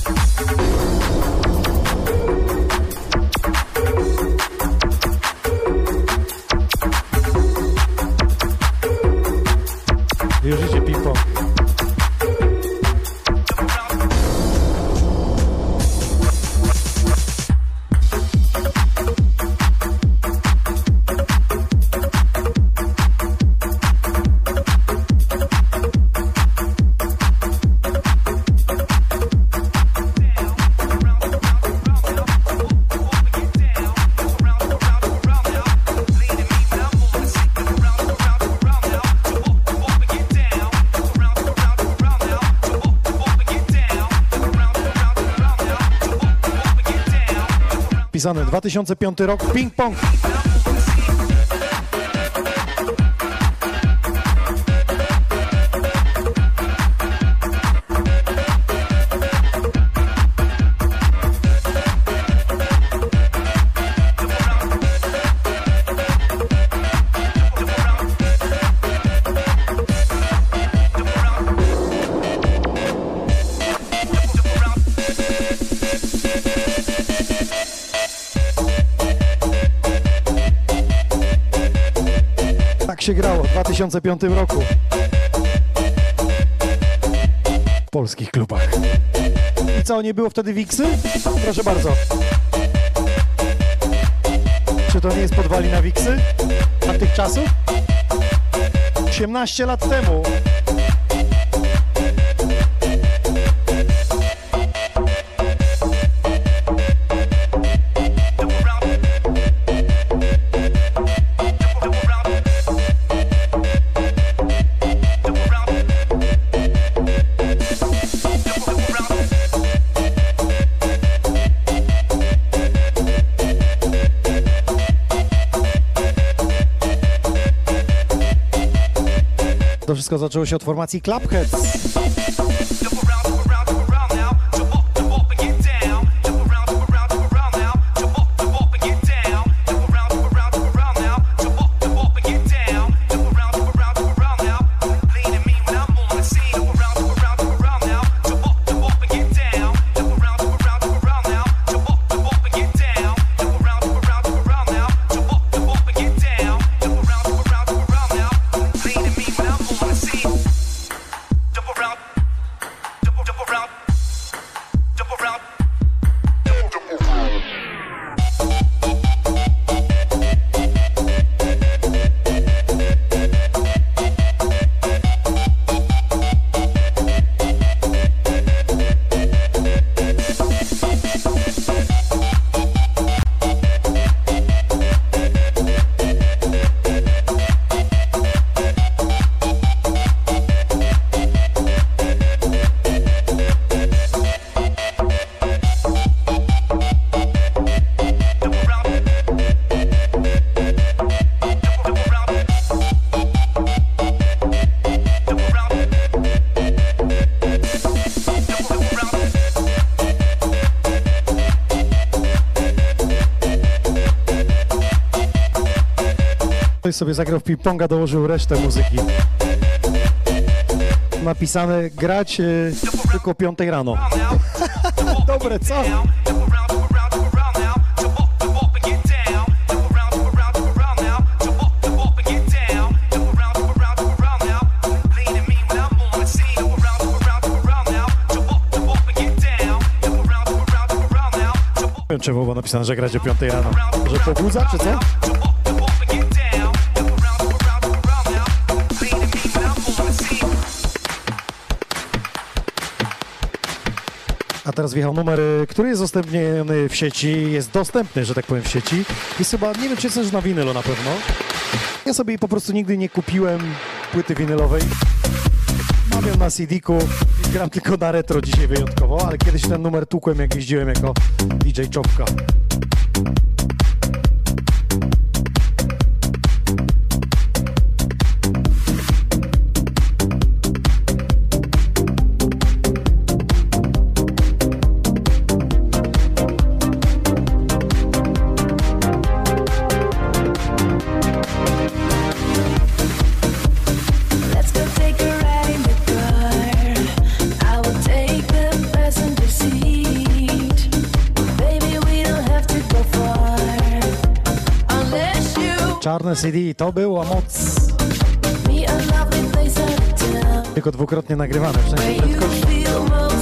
Pisany 2005 rok, ping-pong. 2005 roku. W polskich klubach. I co, nie było wtedy Wiksy? Proszę bardzo. Czy to nie jest podwalina Wiksy? A tych czasów? 18 lat temu. Wszystko zaczęło się od formacji Clubheads. Sobie zagrał w ping-ponga, dołożył resztę muzyki. Napisane grać y, tylko o 5 rano. Dobre, co? Czemu było napisane, że grać o 5 rano. Że pobudza, czy co? Teraz wjechał numer, y, który jest udostępniony w sieci, jest dostępny, że tak powiem, w sieci. Jest chyba, nie wiem, czy jest na winylu na pewno. Ja sobie po prostu nigdy nie kupiłem płyty winylowej. Mam ją na CD-ku i gram tylko na retro dzisiaj wyjątkowo, ale kiedyś ten numer tłukłem, jak jeździłem jako DJ Czopka. Czarne CD, to była moc. Tylko dwukrotnie nagrywane, w sensie prędkości.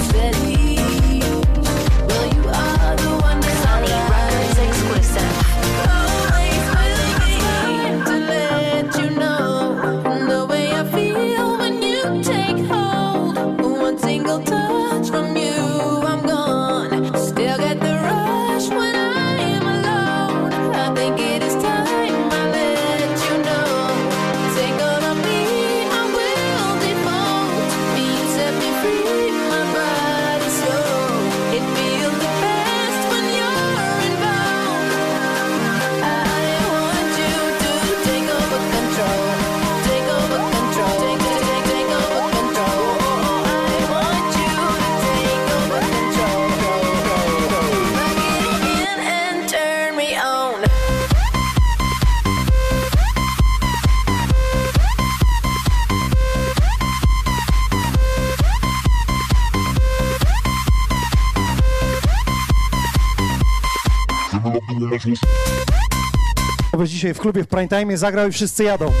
Dzisiaj w klubie w prime time zagrał i wszyscy jadą.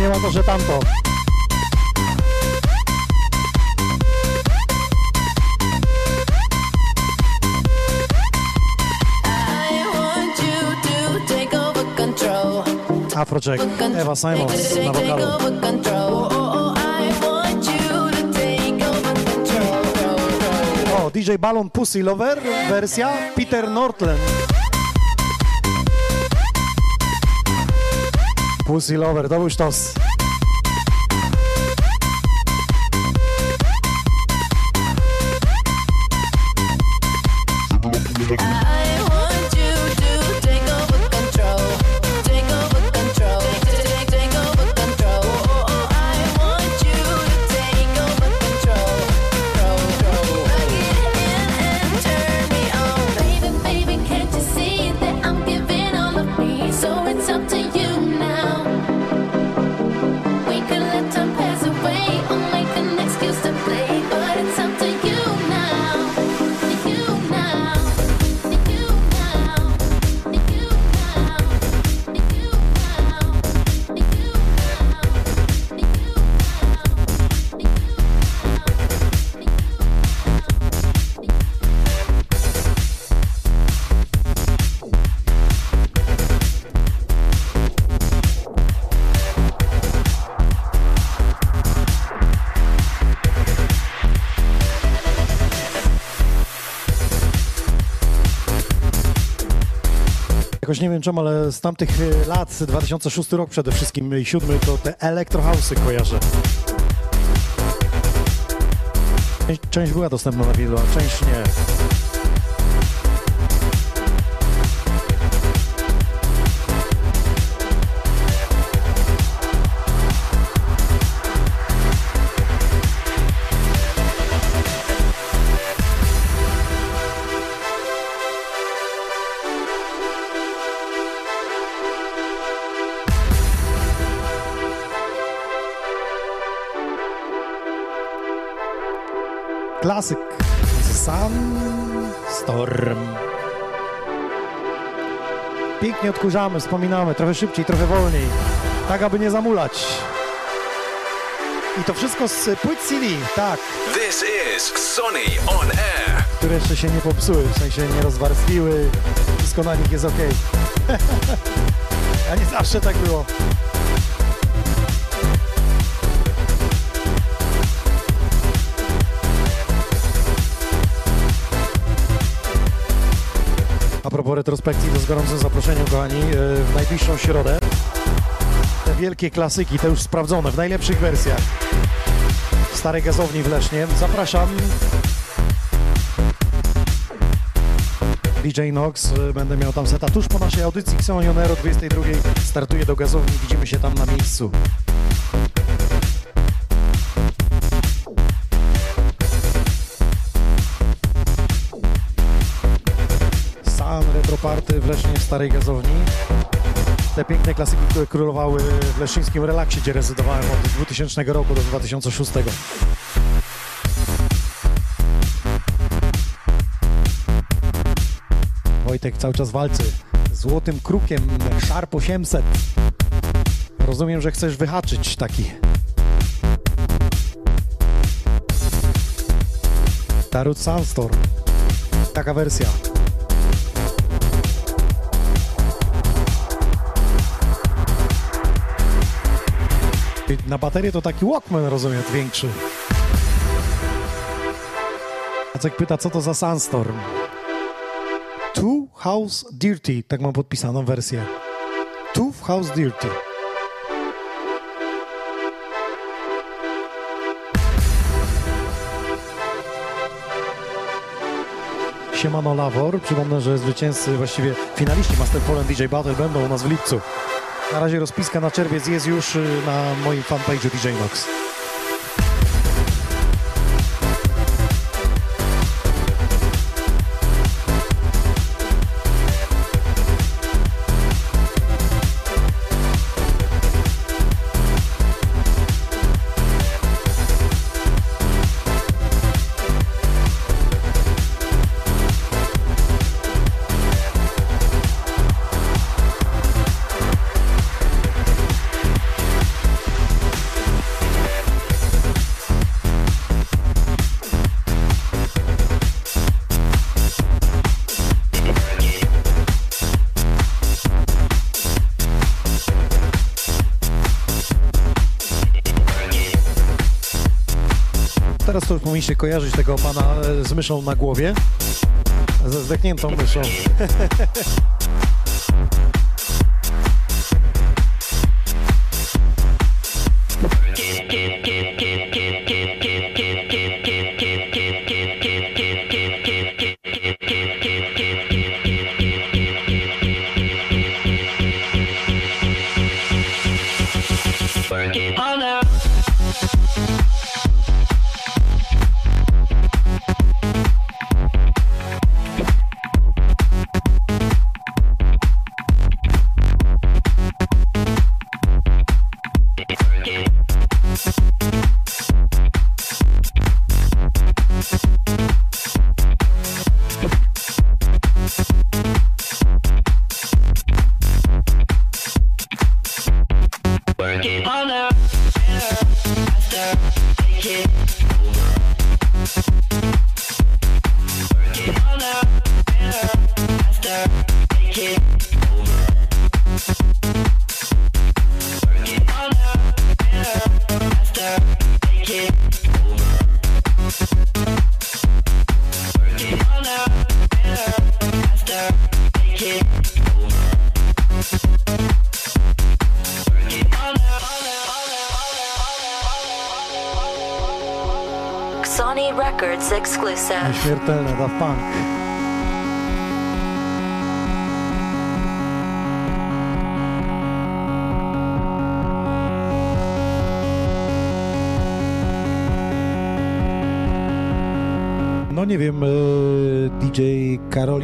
nie ma to, że tamto. I. Afrojack, Ewa Simons na wokalu. I. O, DJ Balon Pussy Lover, wersja Peter Nortland. Pussy Lover, to był sztos. Nie wiem czemu, ale z tamtych y, lat, 2006 rok przede wszystkim i 7, to te elektrohausy kojarzę. Część, była dostępna na wideo, a część nie. Pięknie odkurzamy, wspominamy, trochę szybciej, trochę wolniej, tak aby nie zamulać. I to wszystko z płyt CD, tak, This is Sonny on air. które jeszcze się nie popsuły, w sensie nie rozwarstwiły, wszystko na nich jest ok. A nie zawsze tak było. Propos retrospekcji, to z gorącym zaproszeniem, kochani, e, w najbliższą środę. Te wielkie klasyki, te już sprawdzone, w najlepszych wersjach. W starej gazowni w Lesznie. Zapraszam. DJ Nox, e, będę miał tam seta tuż po naszej audycji Xonionero 22. Startuję do gazowni, widzimy się tam na miejscu. Sam Retro Party w Lesznie w starej gazowni. Te piękne klasyki, które królowały w leszczyńskim relaksie, gdzie rezydowałem od 2000 roku do 2006. Wojtek cały czas walczy. Złotym krukiem Sharp 800. Rozumiem, że chcesz wyhaczyć taki. Tarut Sandstorm. Taka wersja. Na baterię to taki Walkman, rozumiem, większy. Jacek pyta, co to za Sandstorm? Two House Dirty, tak mam podpisaną wersję. Two House Dirty. Siemano Lawor, przypomnę, że zwycięzcy, właściwie finaliści Master Poland DJ Battle będą u nas w lipcu. Na razie rozpiska na czerwiec jest już y, na moim fanpage'u DJ Nox. Powinniście kojarzyć tego pana e, z myszą na głowie. Ze zdechniętą myszą.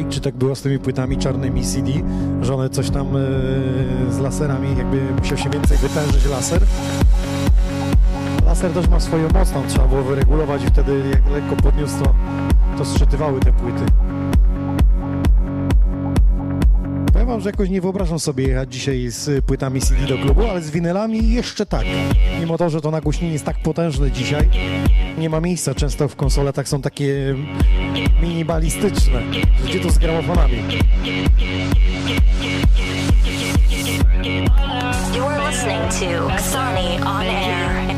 czy tak było z tymi płytami czarnymi CD, że one coś tam e, z laserami, jakby musiał się więcej wytężyć laser. Laser też ma swoją moc, tam trzeba było wyregulować i wtedy jak lekko podniósł to, to zszytywały te płyty. Że jakoś nie wyobrażam sobie jechać dzisiaj z płytami CD do klubu, ale z winylami jeszcze tak. Mimo to, że to nagłośnienie jest tak potężne dzisiaj, nie ma miejsca. Często w konsoletach są takie minimalistyczne. Gdzie to z gramofonami? You are listening to Sony on Air.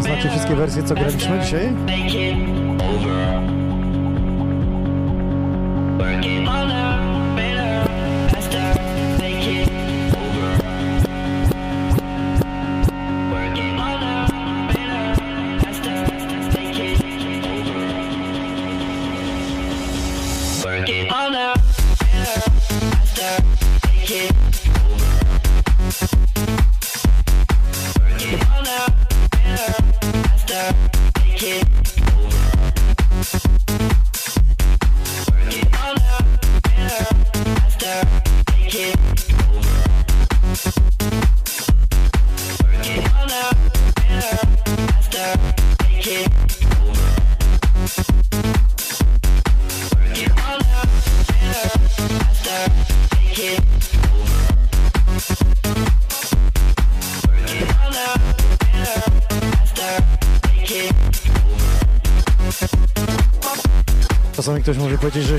Znacie wszystkie wersje, co graliśmy dzisiaj? Czasami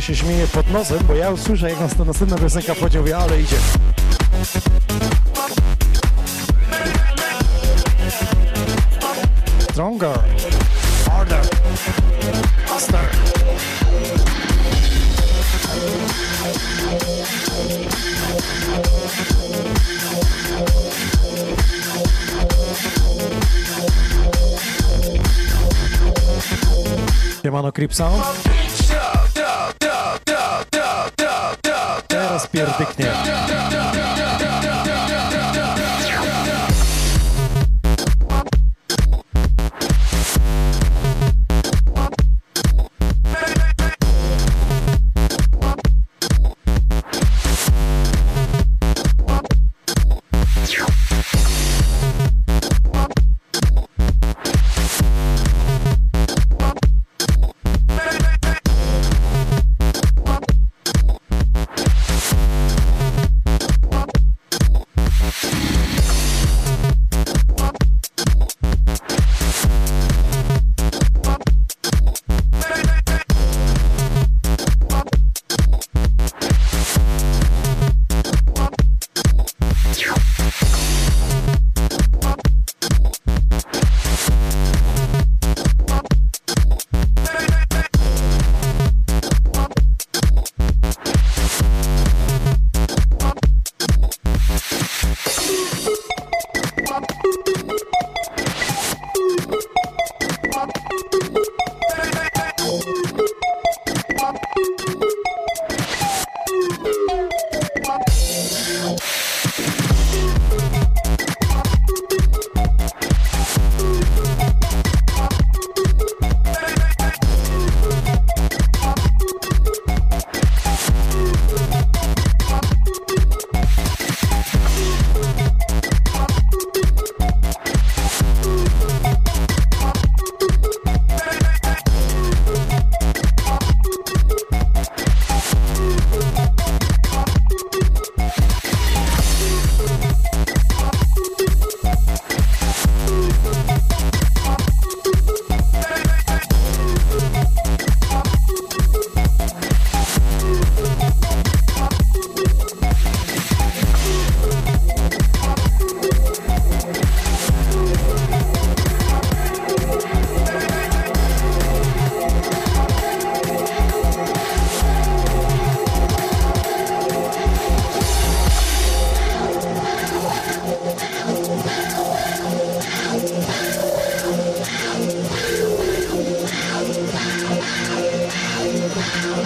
się śmieje pod nosem, bo ja usłyszę, jak nas ta następna piosenka wchodzi, mówię, ale idzie. Stronger. Harder. Faster. Siemano Creep Sound.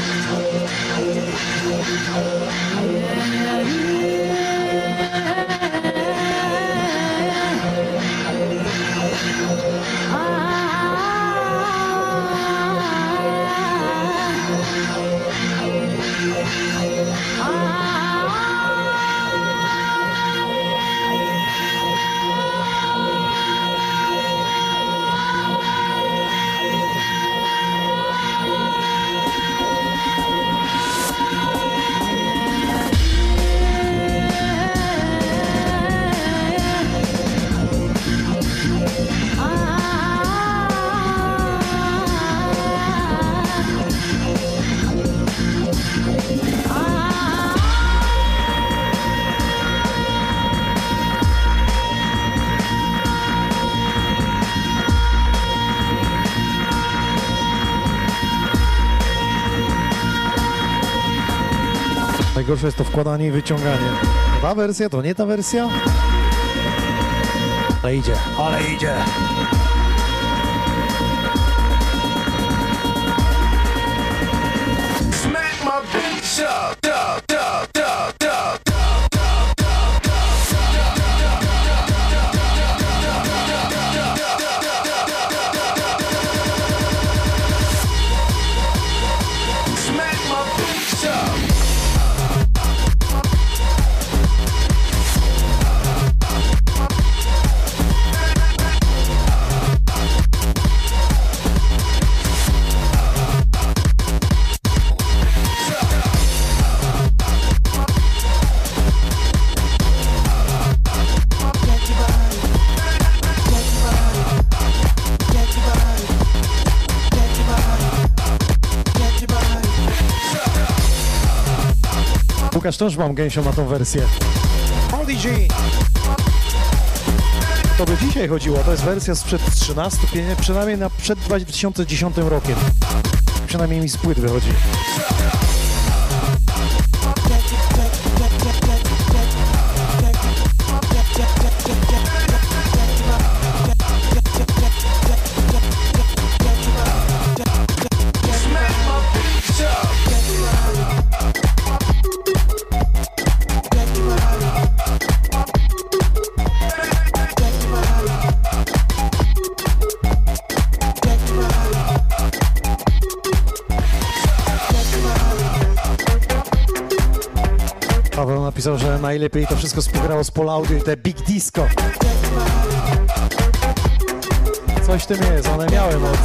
Yeah. Najgorsze jest to wkładanie i wyciąganie. Ta wersja to nie ta wersja? Ale idzie, ale idzie. Łukasz też mam gęsią na tą wersję. Prodigy! To by dzisiaj chodziło, to jest wersja sprzed 13, pienie- przynajmniej na, przed 2010 rokiem. Przynajmniej mi z płyt wychodzi. Najlepiej to wszystko współgrało z Pol Audio i te Big Disco. Coś w tym jest, one miały moc.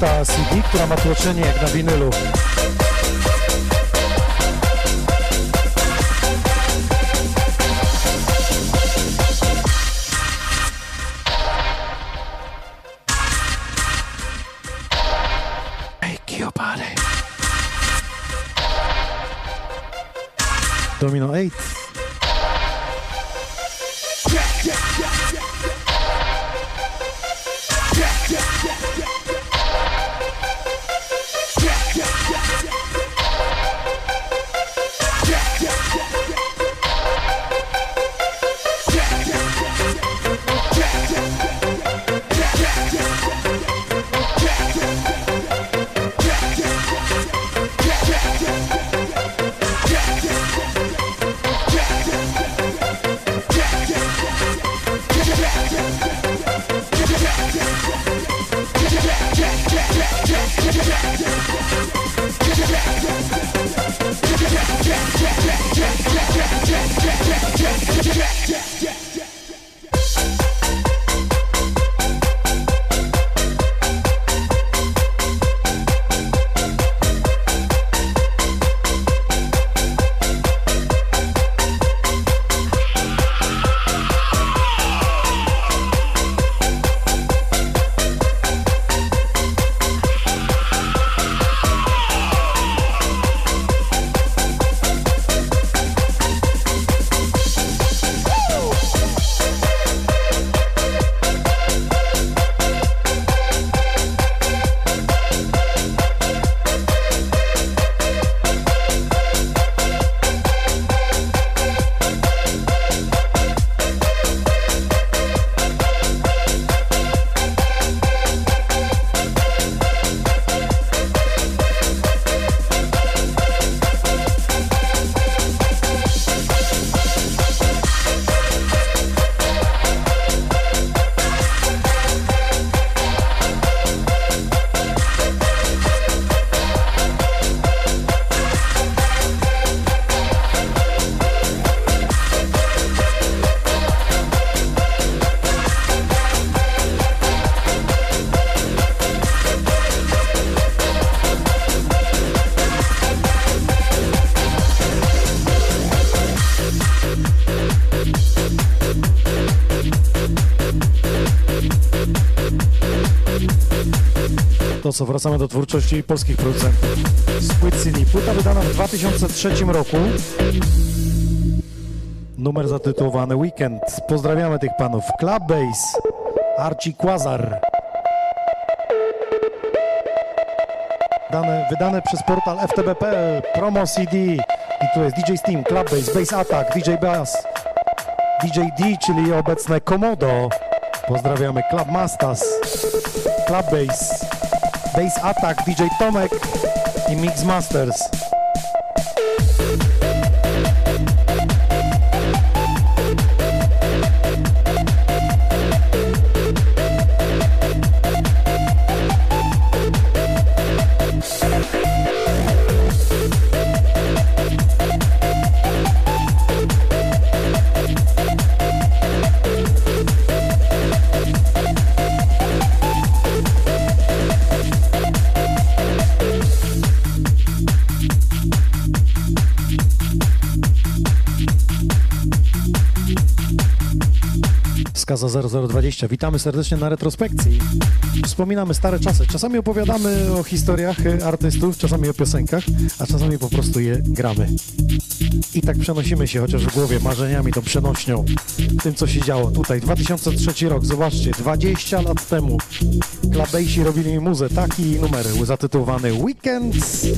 Płyta CD, która ma tłoczenie jak na winylu. Wracamy do twórczości polskich producentów. Z płyt CD. Płyta wydana w 2003 roku. Numer zatytułowany Weekend. Pozdrawiamy tych panów. Club Bass, Archie Quazar. Dane, wydane przez portal FTB.pl, promo CD. I tu jest DJ Steam, Club Bass, Bass Attack, DJ Bass, DJ D, czyli obecne Komodo. Pozdrawiamy Club Masters, Club Bass, Bass Attack, DJ Tomek i Mix Masters. Skaza 0020. Witamy serdecznie na retrospekcji. Wspominamy stare czasy. Czasami opowiadamy o historiach e, artystów, czasami o piosenkach, a czasami po prostu je gramy. I tak przenosimy się chociaż w głowie marzeniami, tą przenośnią, tym co się działo tutaj. 2003 rok, zobaczcie, 20 lat temu Klabejsi robili muzę, taki numer zatytułowany Weekends. I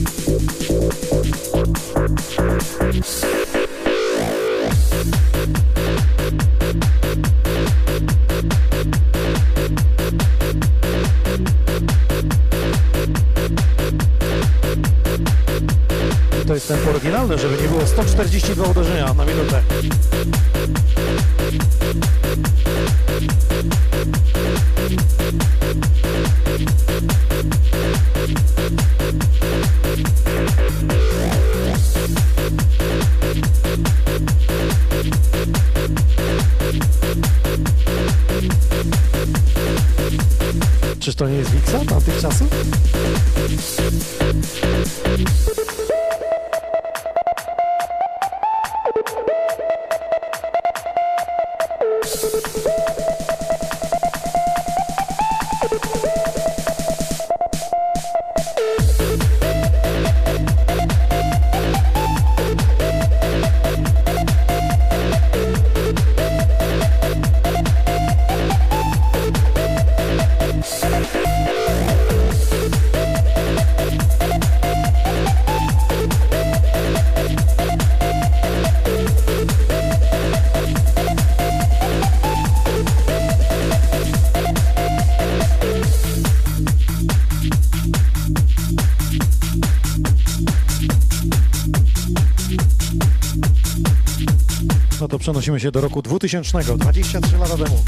żeby nie było 142 uderzenia na minutę. Czyż to nie jest Wiksa tamtych czasów? Przenosimy się do roku 2000, 23 lata temu.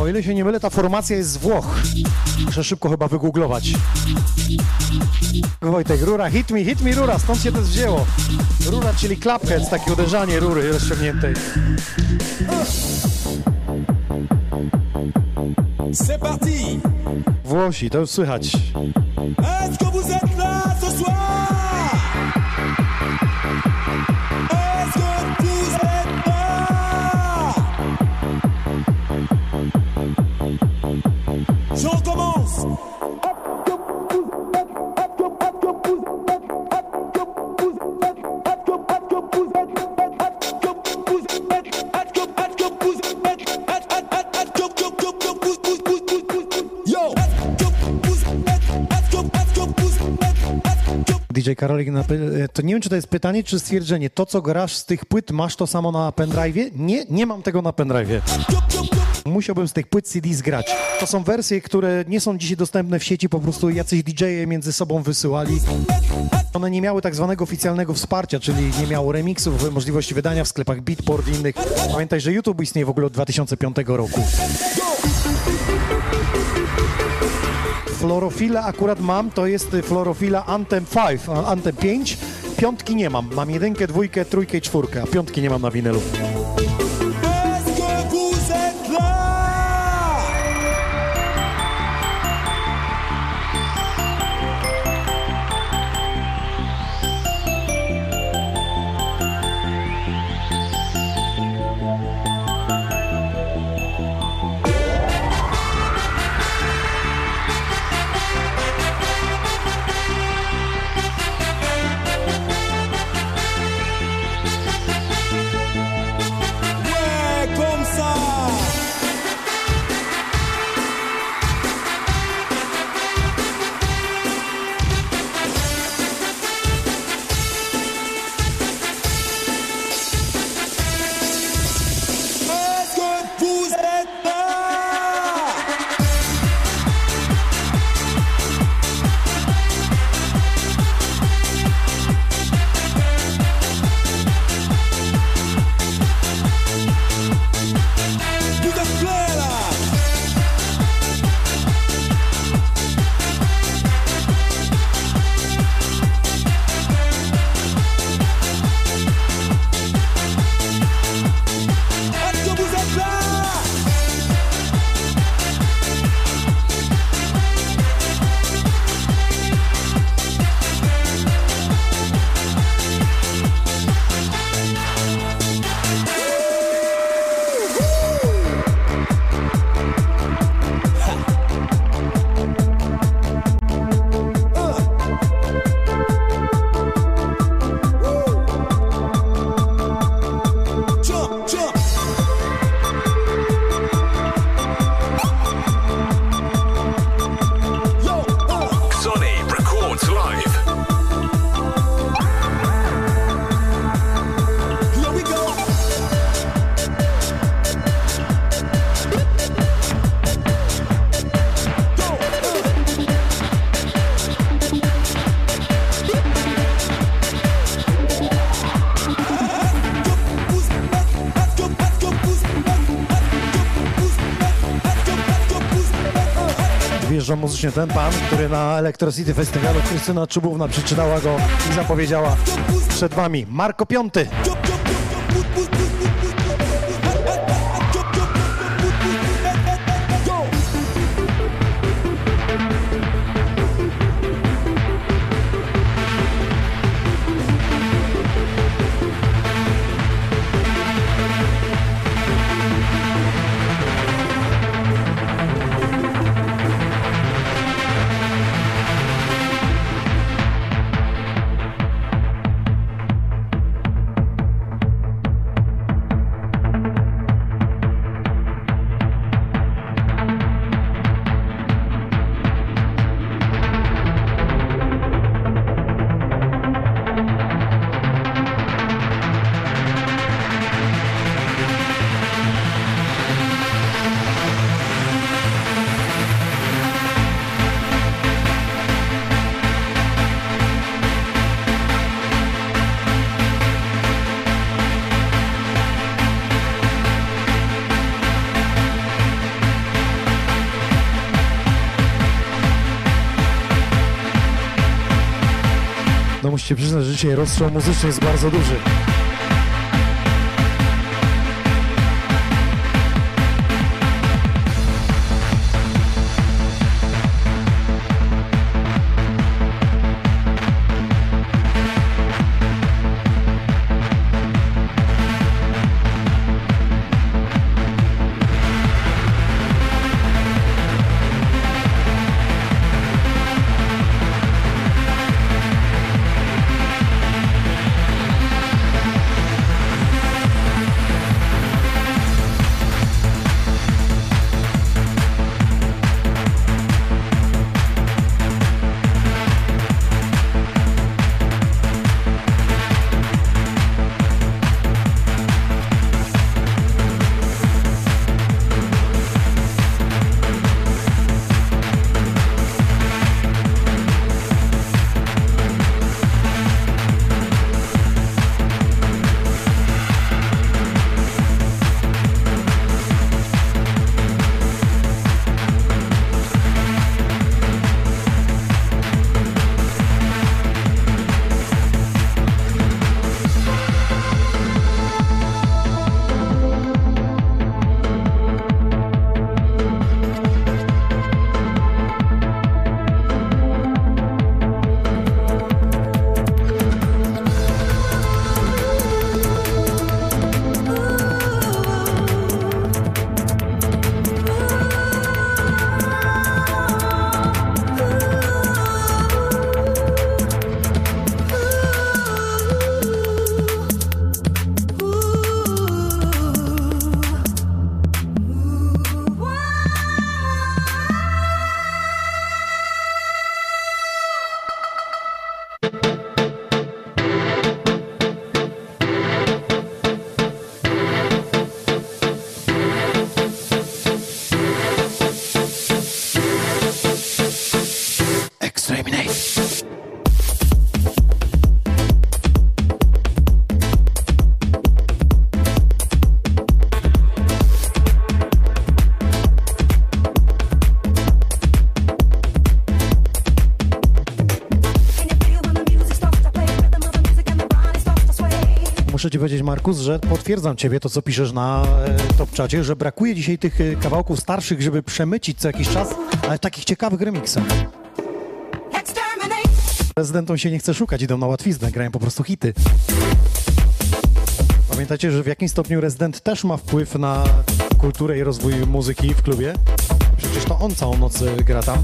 O ile się nie mylę, ta formacja jest z Włoch. Muszę szybko chyba wygooglować. Wojtek, rura, hit me, hit me rura, stąd się to wzięło. Rura, czyli clapheads, takie uderzanie rury rozciągniętej. C'est parti Włosi, to już słychać. Est-ce que vous êtes là ce soir Karolik, napy- to nie wiem, czy to jest pytanie, czy stwierdzenie. To, co grasz z tych płyt, masz to samo na pendrive'ie? Nie, nie mam tego na pendrive'ie. Musiałbym z tych płyt CD zgrać. To są wersje, które nie są dzisiaj dostępne w sieci, po prostu jacyś DJ-e między sobą wysyłali. One nie miały tak zwanego oficjalnego wsparcia, czyli nie miało remixów, możliwości wydania w sklepach Beatport i innych. Pamiętaj, że YouTube istnieje w ogóle od 2005 roku. Florofila akurat mam, to jest Florofila Anthem 5, a Anthem 5. Piątki nie mam. Mam jedynkę, dwójkę, trójkę i czwórkę, a piątki nie mam na winylu. Przyjeżdżał muzycznie ten pan, który na Electro City Festiwalu Krystyna Czubówna przeczytała go i zapowiedziała przed wami. Marko Piąty. Musicie przyznać, że dzisiaj rozstrzał muzyczny jest bardzo duży. Muszę ci powiedzieć, Markus, że potwierdzam ciebie to, co piszesz na e, top czacie, że brakuje dzisiaj tych e, kawałków starszych, żeby przemycić co jakiś czas, ale takich ciekawych remixach. Prezydentom się nie chce szukać, idą na łatwiznę, grają po prostu hity. Pamiętacie, że w jakim stopniu rezydent też ma wpływ na kulturę i rozwój muzyki w klubie? Przecież to on całą noc e, gra tam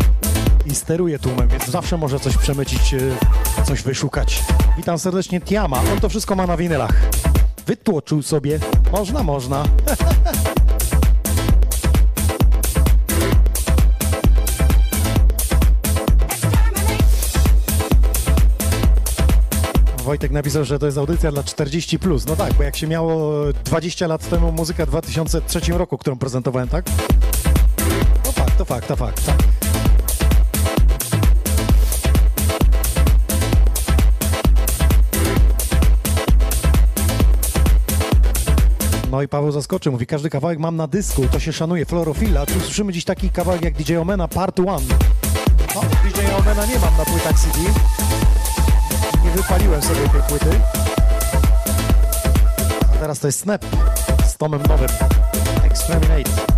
i steruje tłumem, więc zawsze może coś przemycić, e, coś wyszukać. Witam serdecznie Tiama, on to wszystko ma na winylach. Wytłoczył sobie, można, można. Wojtek napisał, że to jest audycja dla 40. No tak, bo jak się miało 20 lat temu muzyka w 2003 roku, którą prezentowałem, tak? To fakt, to fakt, to fakt, tak. No i Paweł zaskoczy, mówi, każdy kawałek mam na dysku, to się szanuje, Florofila. Tu słyszymy dziś taki kawałek jak DJ Omena Part 1. No, DJ Omena nie mam na płytach CD. Nie wypaliłem sobie tej płyty. A teraz to jest Snap z Tomem Nowym. Exterminate.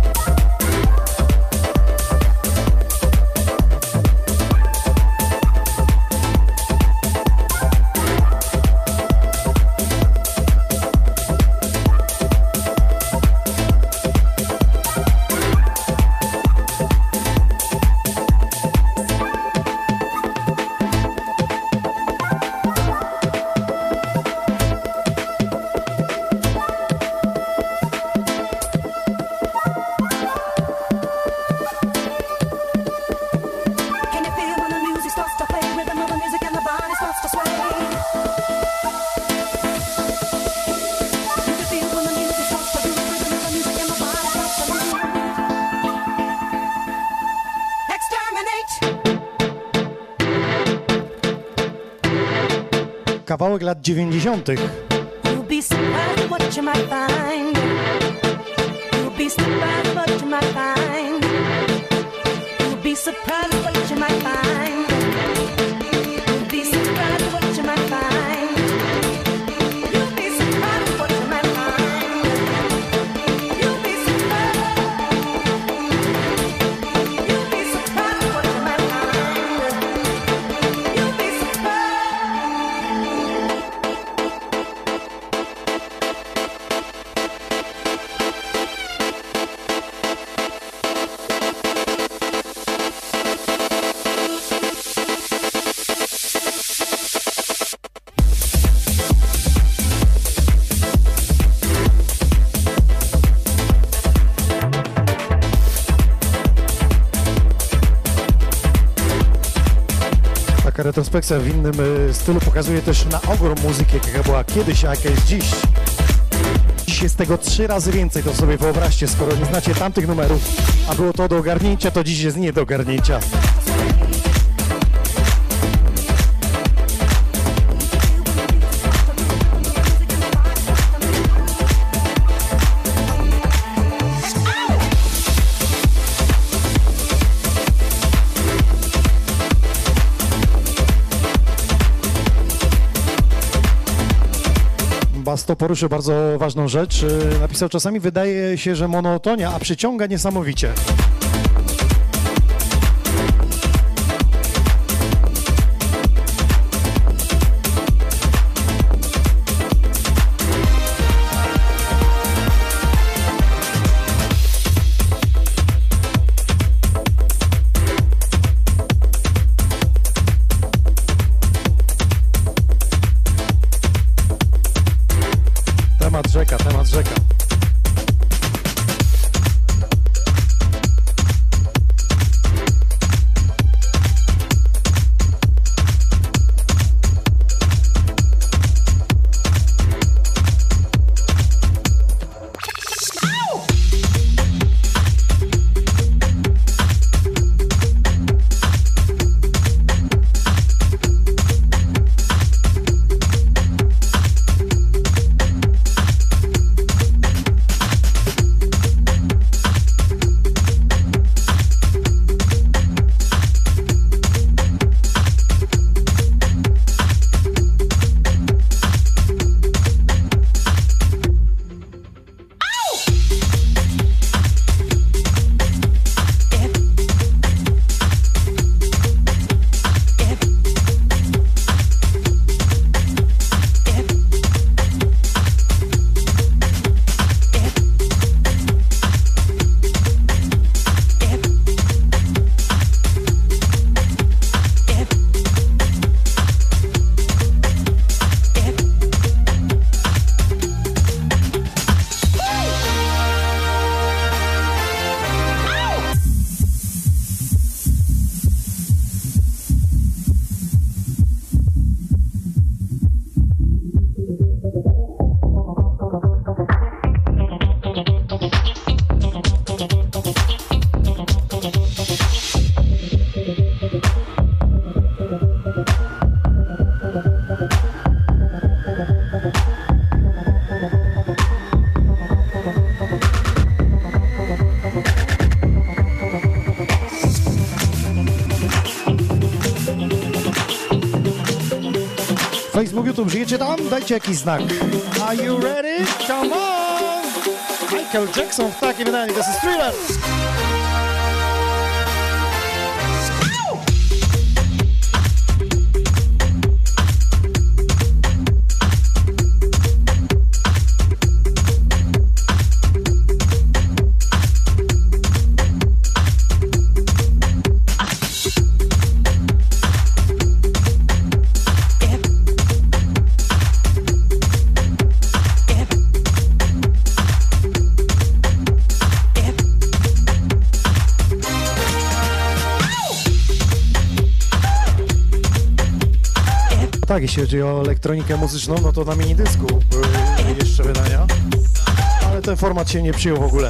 90. You'll be surprised at what you might find. Retrospekcja w innym y, stylu pokazuje też na ogrom muzyki, jaka była kiedyś, a jaka jest dziś. Dziś jest tego trzy razy więcej, to sobie wyobraźcie, skoro nie znacie tamtych numerów, a było to do ogarnięcia, to dziś jest nie do ogarnięcia. Basto poruszył bardzo ważną rzecz. Y, Napisał, czasami wydaje się, że monotonia, a przyciąga niesamowicie. YouTube, żyjecie tam? Dajcie jakiś znak. Are you ready? Come on! Michael Jackson w takim wydaniu, to jest Thriller. Tak, jeśli chodzi o elektronikę muzyczną, no to na minidysku były jeszcze wydania, ale ten format się nie przyjął w ogóle.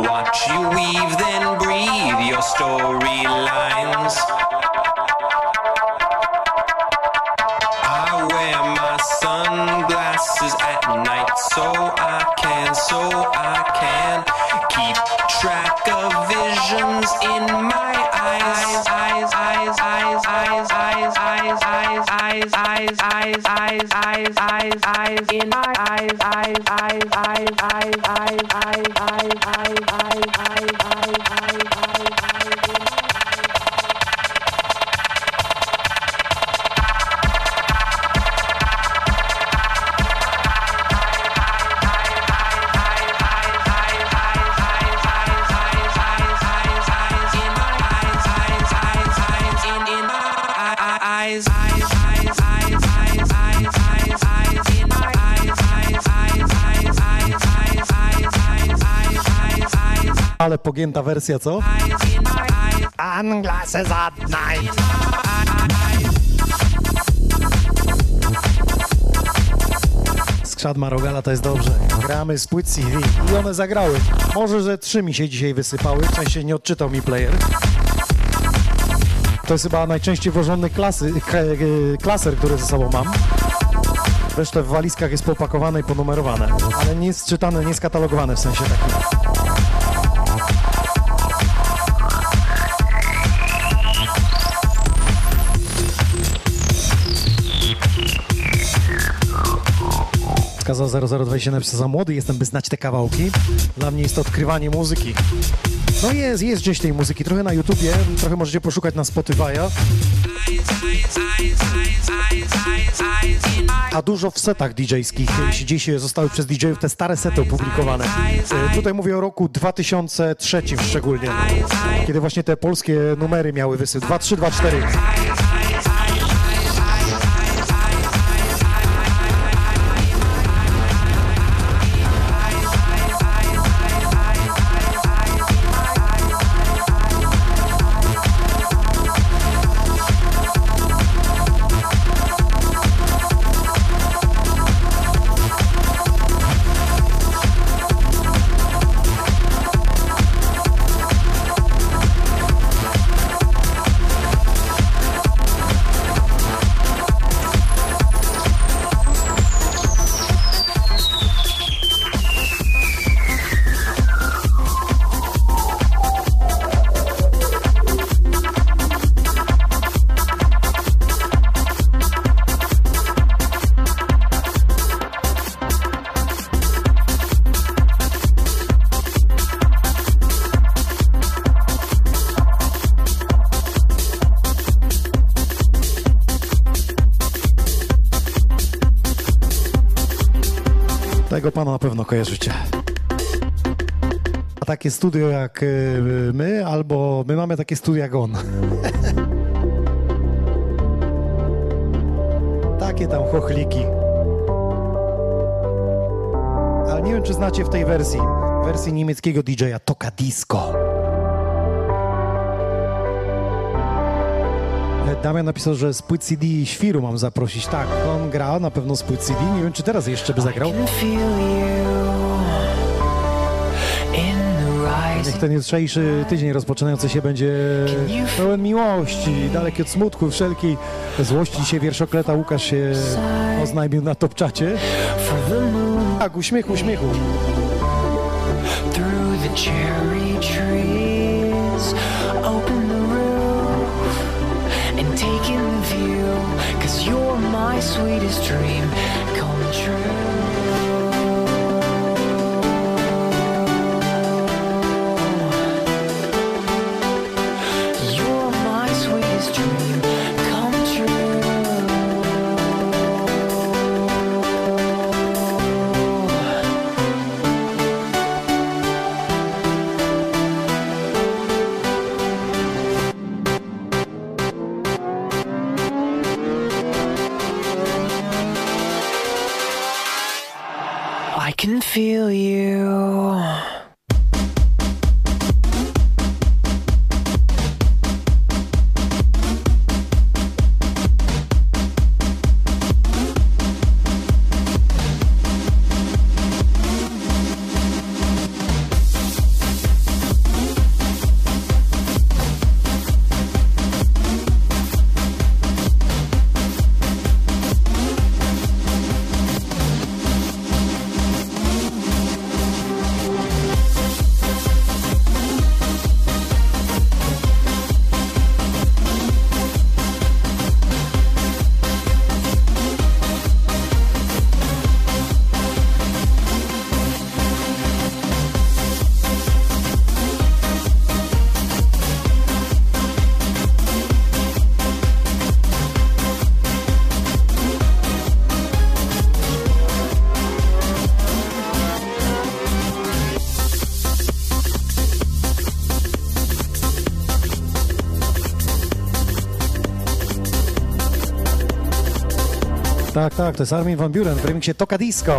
watch you Ale pogięta wersja, co? Sunglasses at night. Skrzat Marogala to jest dobrze. Gramy z płyt CD i one zagrały. Może, że trzy mi się dzisiaj wysypały, w sensie nie odczytał mi player. To jest chyba najczęściej włożony klasy, e, klaser, który ze sobą mam. Resztę w walizkach jest popakowane i ponumerowane, ale nie jest czytane, nie jest katalogowane w sensie takim. Wskazał 0020 napisał za młody jestem, by znać te kawałki. Dla mnie jest to odkrywanie muzyki. No jest, jest gdzieś tej muzyki, trochę na YouTubie, trochę możecie poszukać na Spotify'a. A dużo w setach DJ-skich, dziś zostały przez DJ-ów te stare sety opublikowane. E, Tutaj mówię o roku 2003 szczególnie, kiedy właśnie te polskie numery miały wysyp. 2, pewno kojarzycie. A takie studio jak y, my, albo my mamy takie studio jak on. takie tam chochliki. Ale nie wiem, czy znacie w tej wersji, wersji niemieckiego DJ-a Toka Disco. Damian napisał, że z płyt CD Świru mam zaprosić. Tak, on gra na pewno z płyt CD. Nie wiem, czy teraz jeszcze by zagrał. Niech ten jutrzejszy tydzień rozpoczynający się będzie pełen miłości, daleki od smutku, wszelkiej złości. Dzisiaj wierszokleta Łukasz się oznajmił na topczacie. Tak, uśmiechu, uśmiechu. through the cherry trees. Sweetest dream Tak, tak, to jest Armin van Buren w remiksie Toka Disco.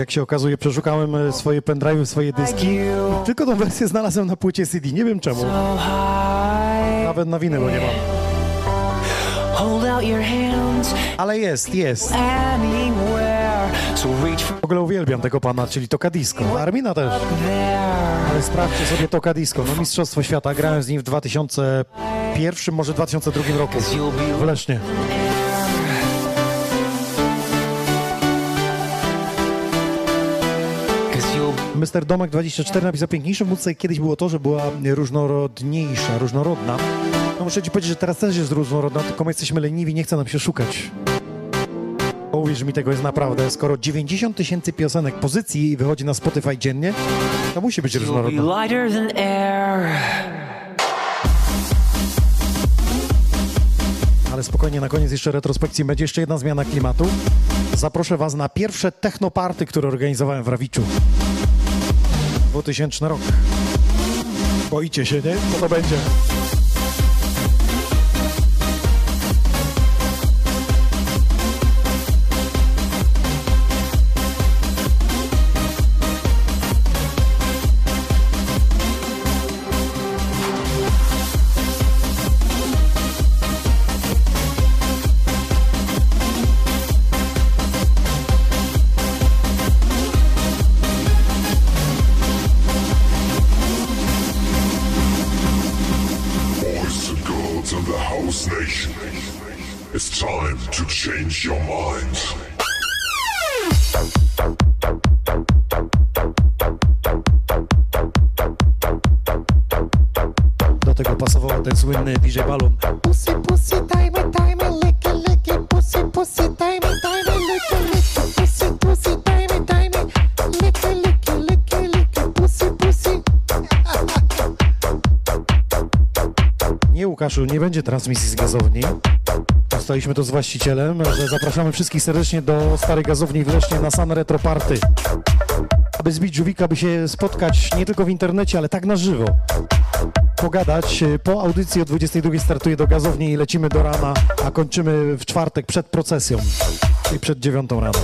Jak się okazuje, przeszukałem e, swoje pendrive'y, swoje dyski. Tylko tą wersję znalazłem na płycie CD, nie wiem czemu. Nawet na winylu nie mam. Ale jest, jest. W ogóle uwielbiam tego pana, czyli Toka Disco. Armina też. Sprawdźcie sobie Toka Disco. No Mistrzostwo Świata. Grałem z nim w 2001, może 2002 roku. W Lesznie. Mr. Domek 24 napisał piękniejsze w muzyce kiedyś było to, że była różnorodniejsza, różnorodna. No muszę ci powiedzieć, że teraz też jest różnorodna, tylko my jesteśmy leniwi, nie chce nam się szukać. Uwierz mi, tego jest naprawdę. Skoro 90 tysięcy piosenek pozycji wychodzi na Spotify dziennie, to musi być air. Ale spokojnie, na koniec jeszcze retrospekcji będzie jeszcze jedna zmiana klimatu. Zaproszę was na pierwsze technoparty, które organizowałem w Rawiczu. 2000 rok. Boicie się, nie? Co to będzie? Pussy. Nie będzie transmisji z gazowni. Ustaliliśmy to z właścicielem, że zapraszamy wszystkich serdecznie do starej gazowni w Lesznie na San Retro Party. Aby zbić żółwika, by się spotkać nie tylko w internecie, ale tak na żywo. Pogadać. Po audycji o 22 startuje do gazowni i lecimy do rana, a kończymy w czwartek przed procesją, czyli przed dziewiątą rano.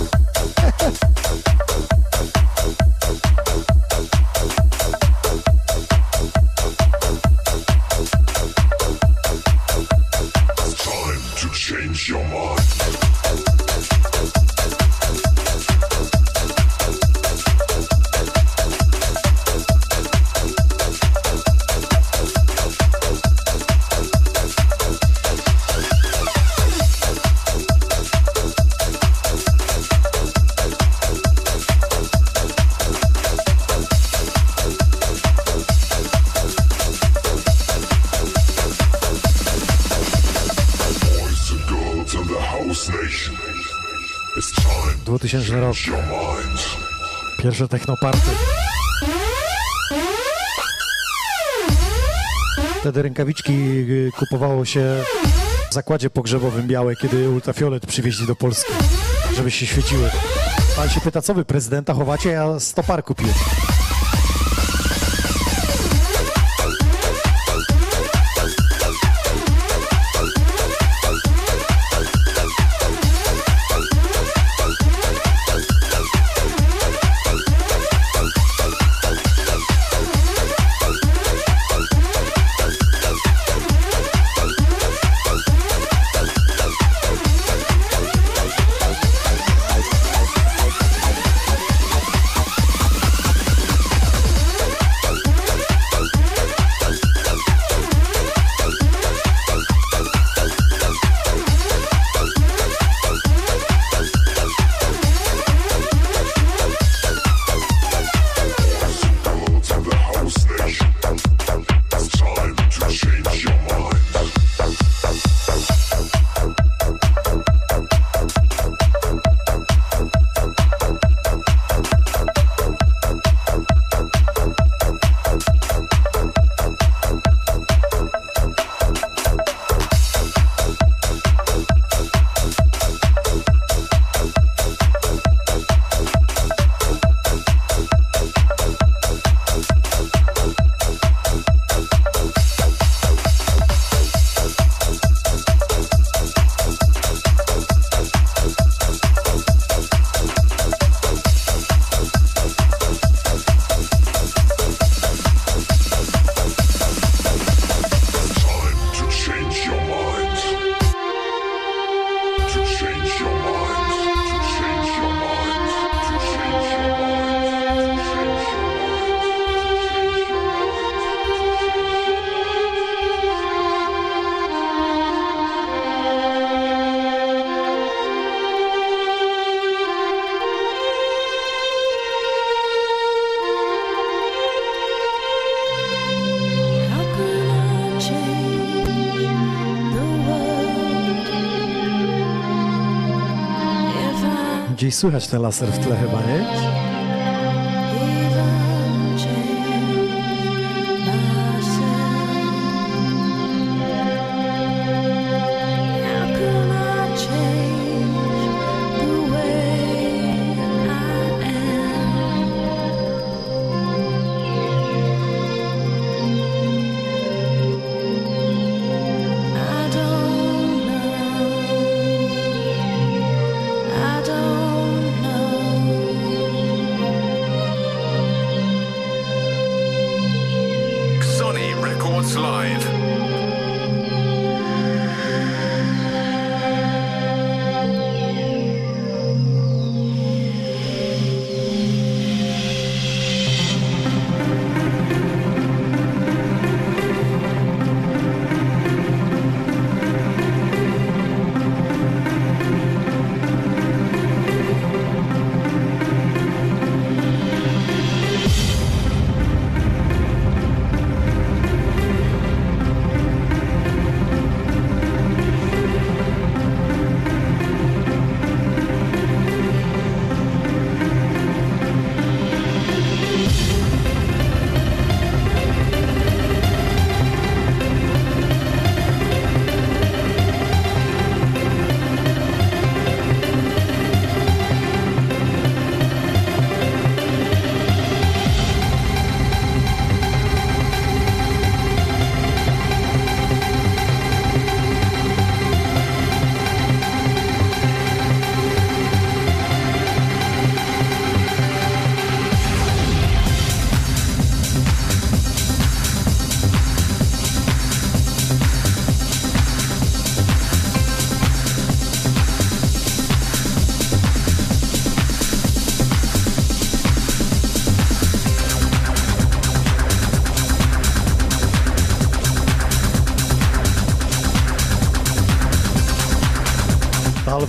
2000 rok. to your mind. Pierwsze technoparty. Wtedy rękawiczki y, kupowało się w zakładzie pogrzebowym białe, kiedy ultrafiolet przywieźli do Polski, żeby się świeciły. Pan się pyta, co wy prezydenta chowacie, ja stopar kupiłem. Gdzieś słychać ten laser w tle chyba, nie?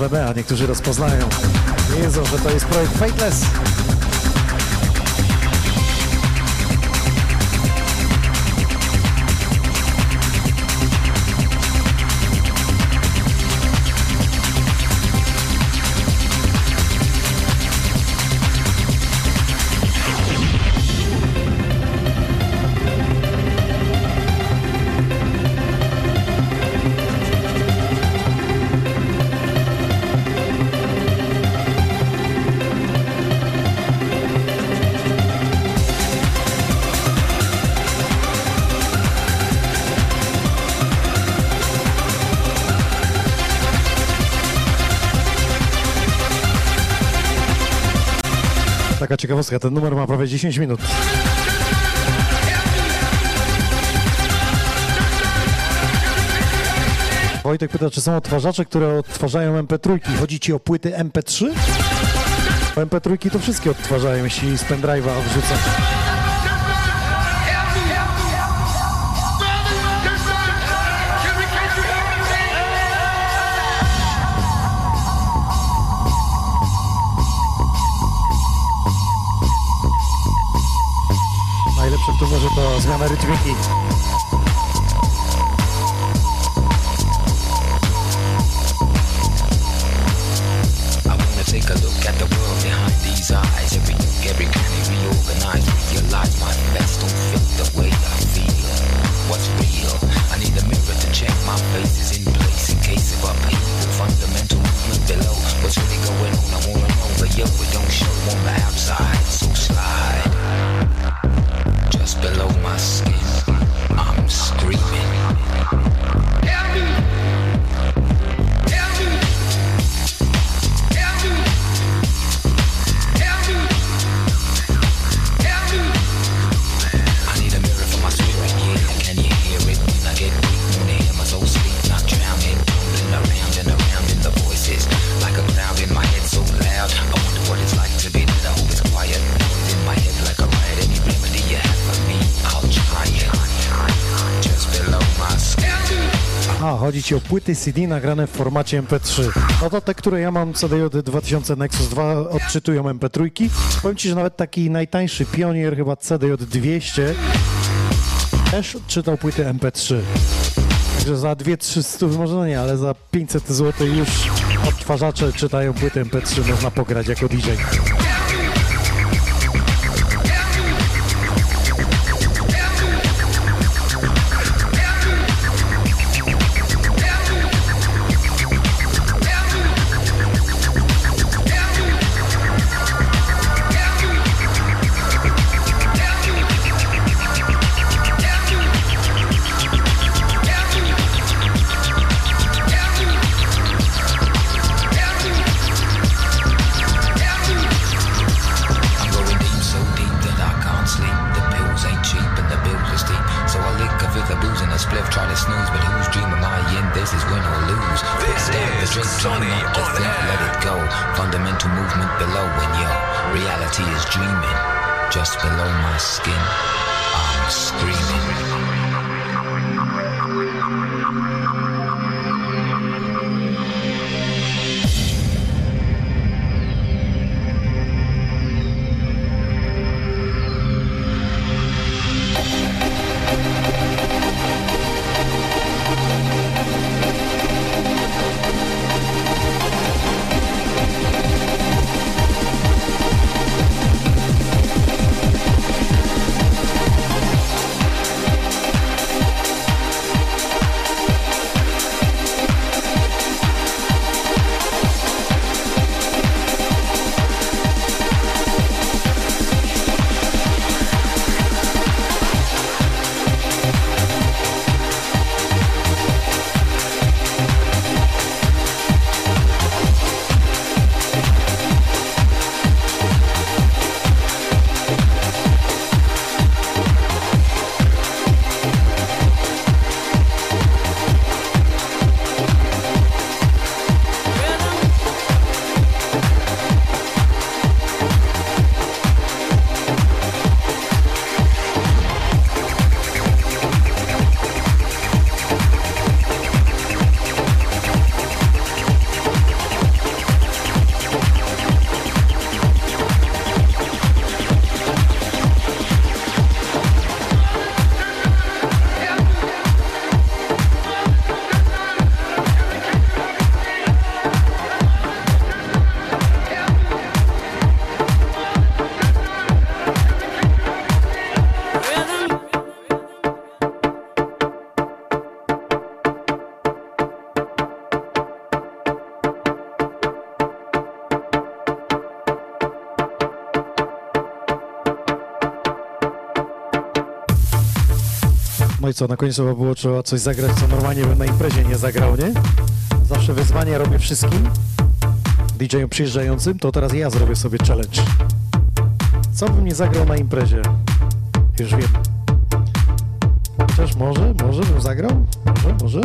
LWB, a niektórzy rozpoznają. Wiedzą, że to jest projekt Fateless. Ciekawostka, ten numer ma prawie 10 minut. Wojtek pyta, czy są odtwarzacze, które odtwarzają MP3. Chodzi ci o płyty MP3? Bo MP3 to wszystkie odtwarzają, jeśli z pendrive'a wrzucać. Najlepsze może to zmiana rytmiki. Take a look at the world behind these eyes. Every nook, every cranny reorganize, realize my best don't fit the way I feel. What's real? I need a mirror to check my face is in place in case of upheaval. Fundamental movement below. What's really going on? I wanna know, but yo, don't show on the outside. So slide just below my skin. Chodzi ci o płyty CD nagrane w formacie MP3. No to te, które ja mam CDJ 2000 Nexus 2 odczytują MP3. Powiem ci, że nawet taki najtańszy Pionier, chyba CDJ 200, też odczytał płyty MP3. Także za 2-300, może no nie, ale za 500 zł już odtwarzacze czytają płyty MP3, można pograć jako DJ. No i co, na koniec chyba było trzeba coś zagrać, co normalnie bym na imprezie nie zagrał, nie? Zawsze wyzwanie robię wszystkim DJ-om przyjeżdżającym, to teraz ja zrobię sobie challenge. Co bym nie zagrał na imprezie? Już wiem. Chociaż może, może bym zagrał? Może, może?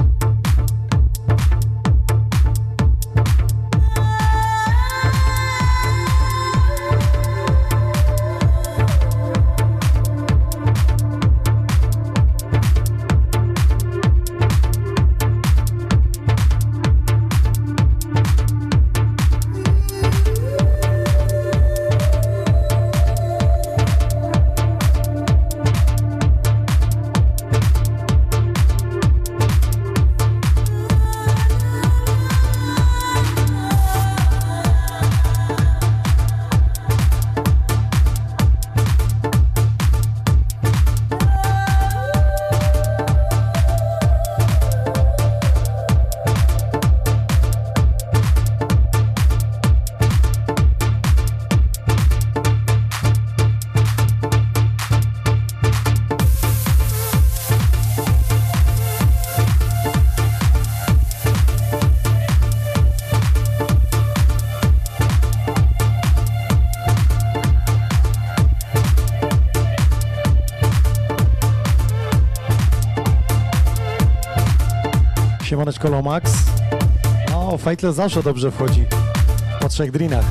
Siemaneczko Lomax. O, Fajtle zawsze dobrze wchodzi. Po trzech drinach.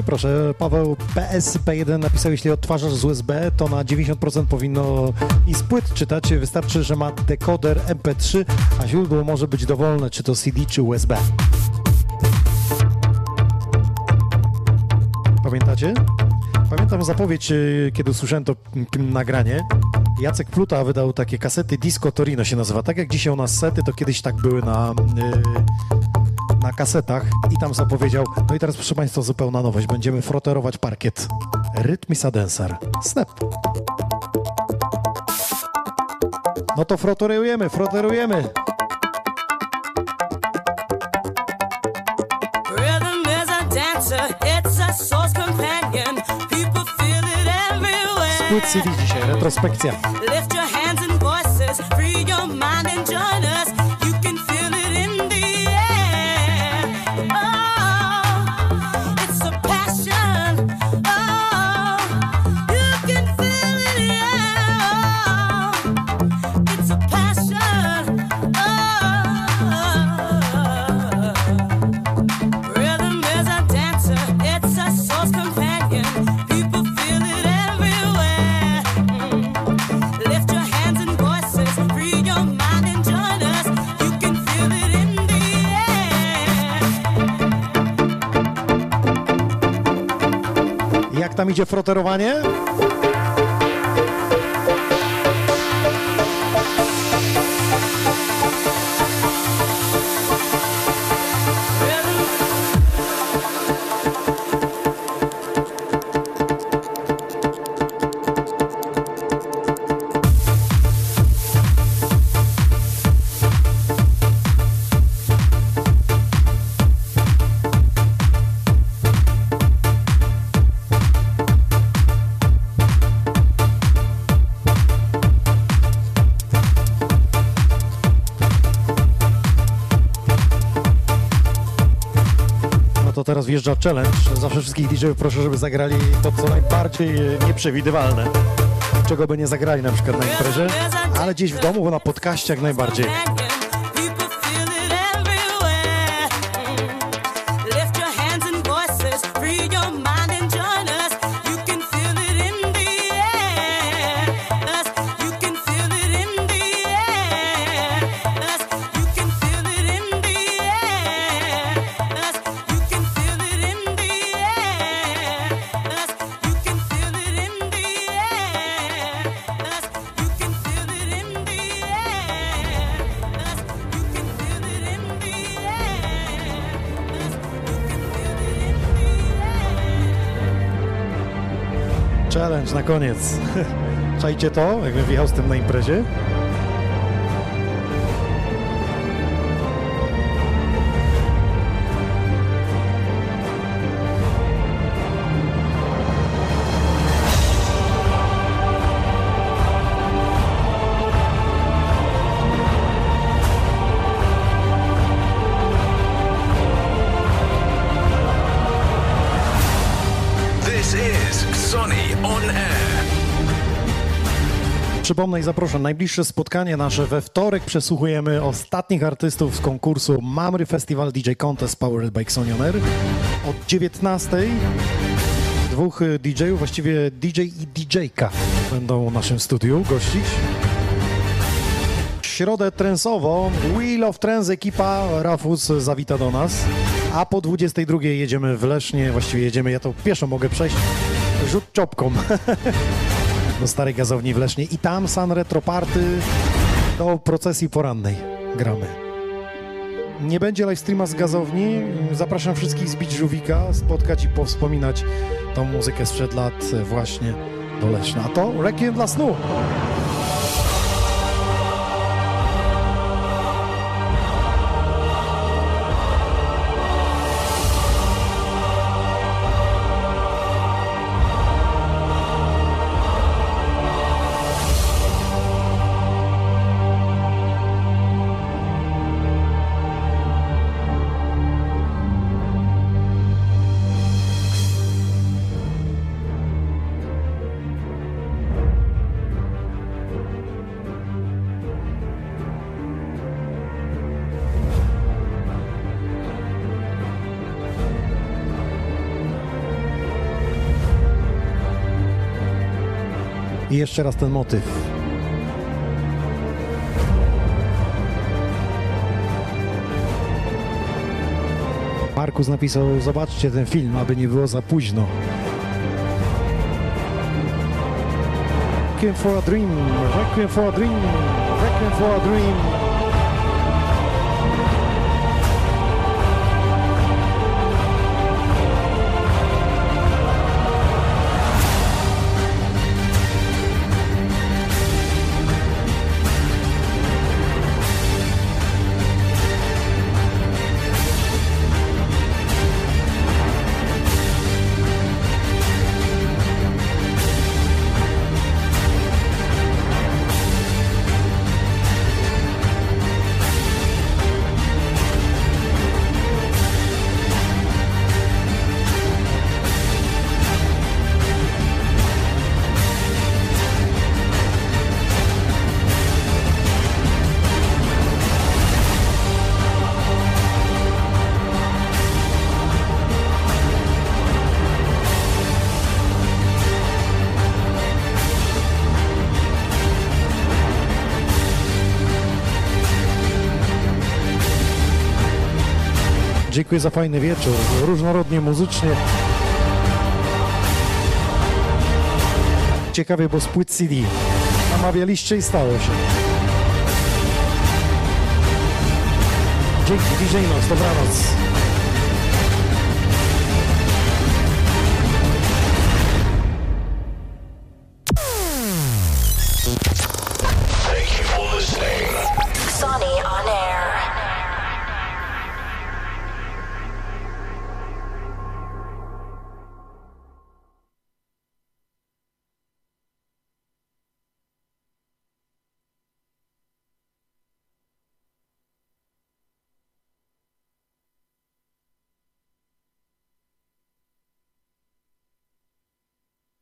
I proszę, Paweł PSP1 napisał, jeśli odtwarzasz z USB, to na 90% powinno i z płyt czytać. Wystarczy, że ma dekoder MP3, a źródło może być dowolne, czy to CD, czy USB. Pamiętam zapowiedź, y, kiedy usłyszałem to nagranie. Jacek Pluta wydał takie kasety Disco Torino się nazywa. Tak jak dzisiaj u nas sety, to kiedyś tak były na, y, na kasetach i tam zapowiedział. No i teraz proszę Państwa zupełna nowość. Będziemy froterować parkiet. Rytmisa Dancer. Snap. No to froterujemy, froterujemy. Płyt CD dzisiaj, retrospekcja. Tam idzie froterowanie? Wjeżdża challenge. Zawsze wszystkich DJ-ów proszę, żeby zagrali to co najbardziej nieprzewidywalne. Czego by nie zagrali na przykład na imprezie, ale gdzieś w domu, bo na podcaście jak najbardziej. Challenge na koniec. Czajcie to, jakbym wjechał z tym na imprezie? Przypomnę i zaproszę. Najbliższe spotkanie nasze we wtorek przesłuchujemy ostatnich artystów z konkursu Mamry Festival DJ Contest Powered by Xonion Air. Od 19 dwóch y, DJ-ów, właściwie DJ i DJ-ka będą w naszym studiu gościć. W środę trensowo Wheel of Trends ekipa Rafus zawita do nas, a po 22 jedziemy w Lesznie, właściwie jedziemy, ja to pieszo mogę przejść, rzut czopką do starej gazowni w Lesznie i tam San Retro Party do procesji porannej gramy. Nie będzie live streama z gazowni. Zapraszam wszystkich zbić żółwika, spotkać i powspominać tą muzykę sprzed lat właśnie do Leszna. A to Requiem dla snu. Jeszcze raz ten motyw. Markus napisał, zobaczcie ten film, aby nie było za późno. Requiem for a dream, requiem for a dream, requiem for a dream. Dziękuję za fajny wieczór, różnorodnie muzycznie. Ciekawie, bo z płyt CD namawialiście i stało się. Dzięki, DJ Noc, dobranoc.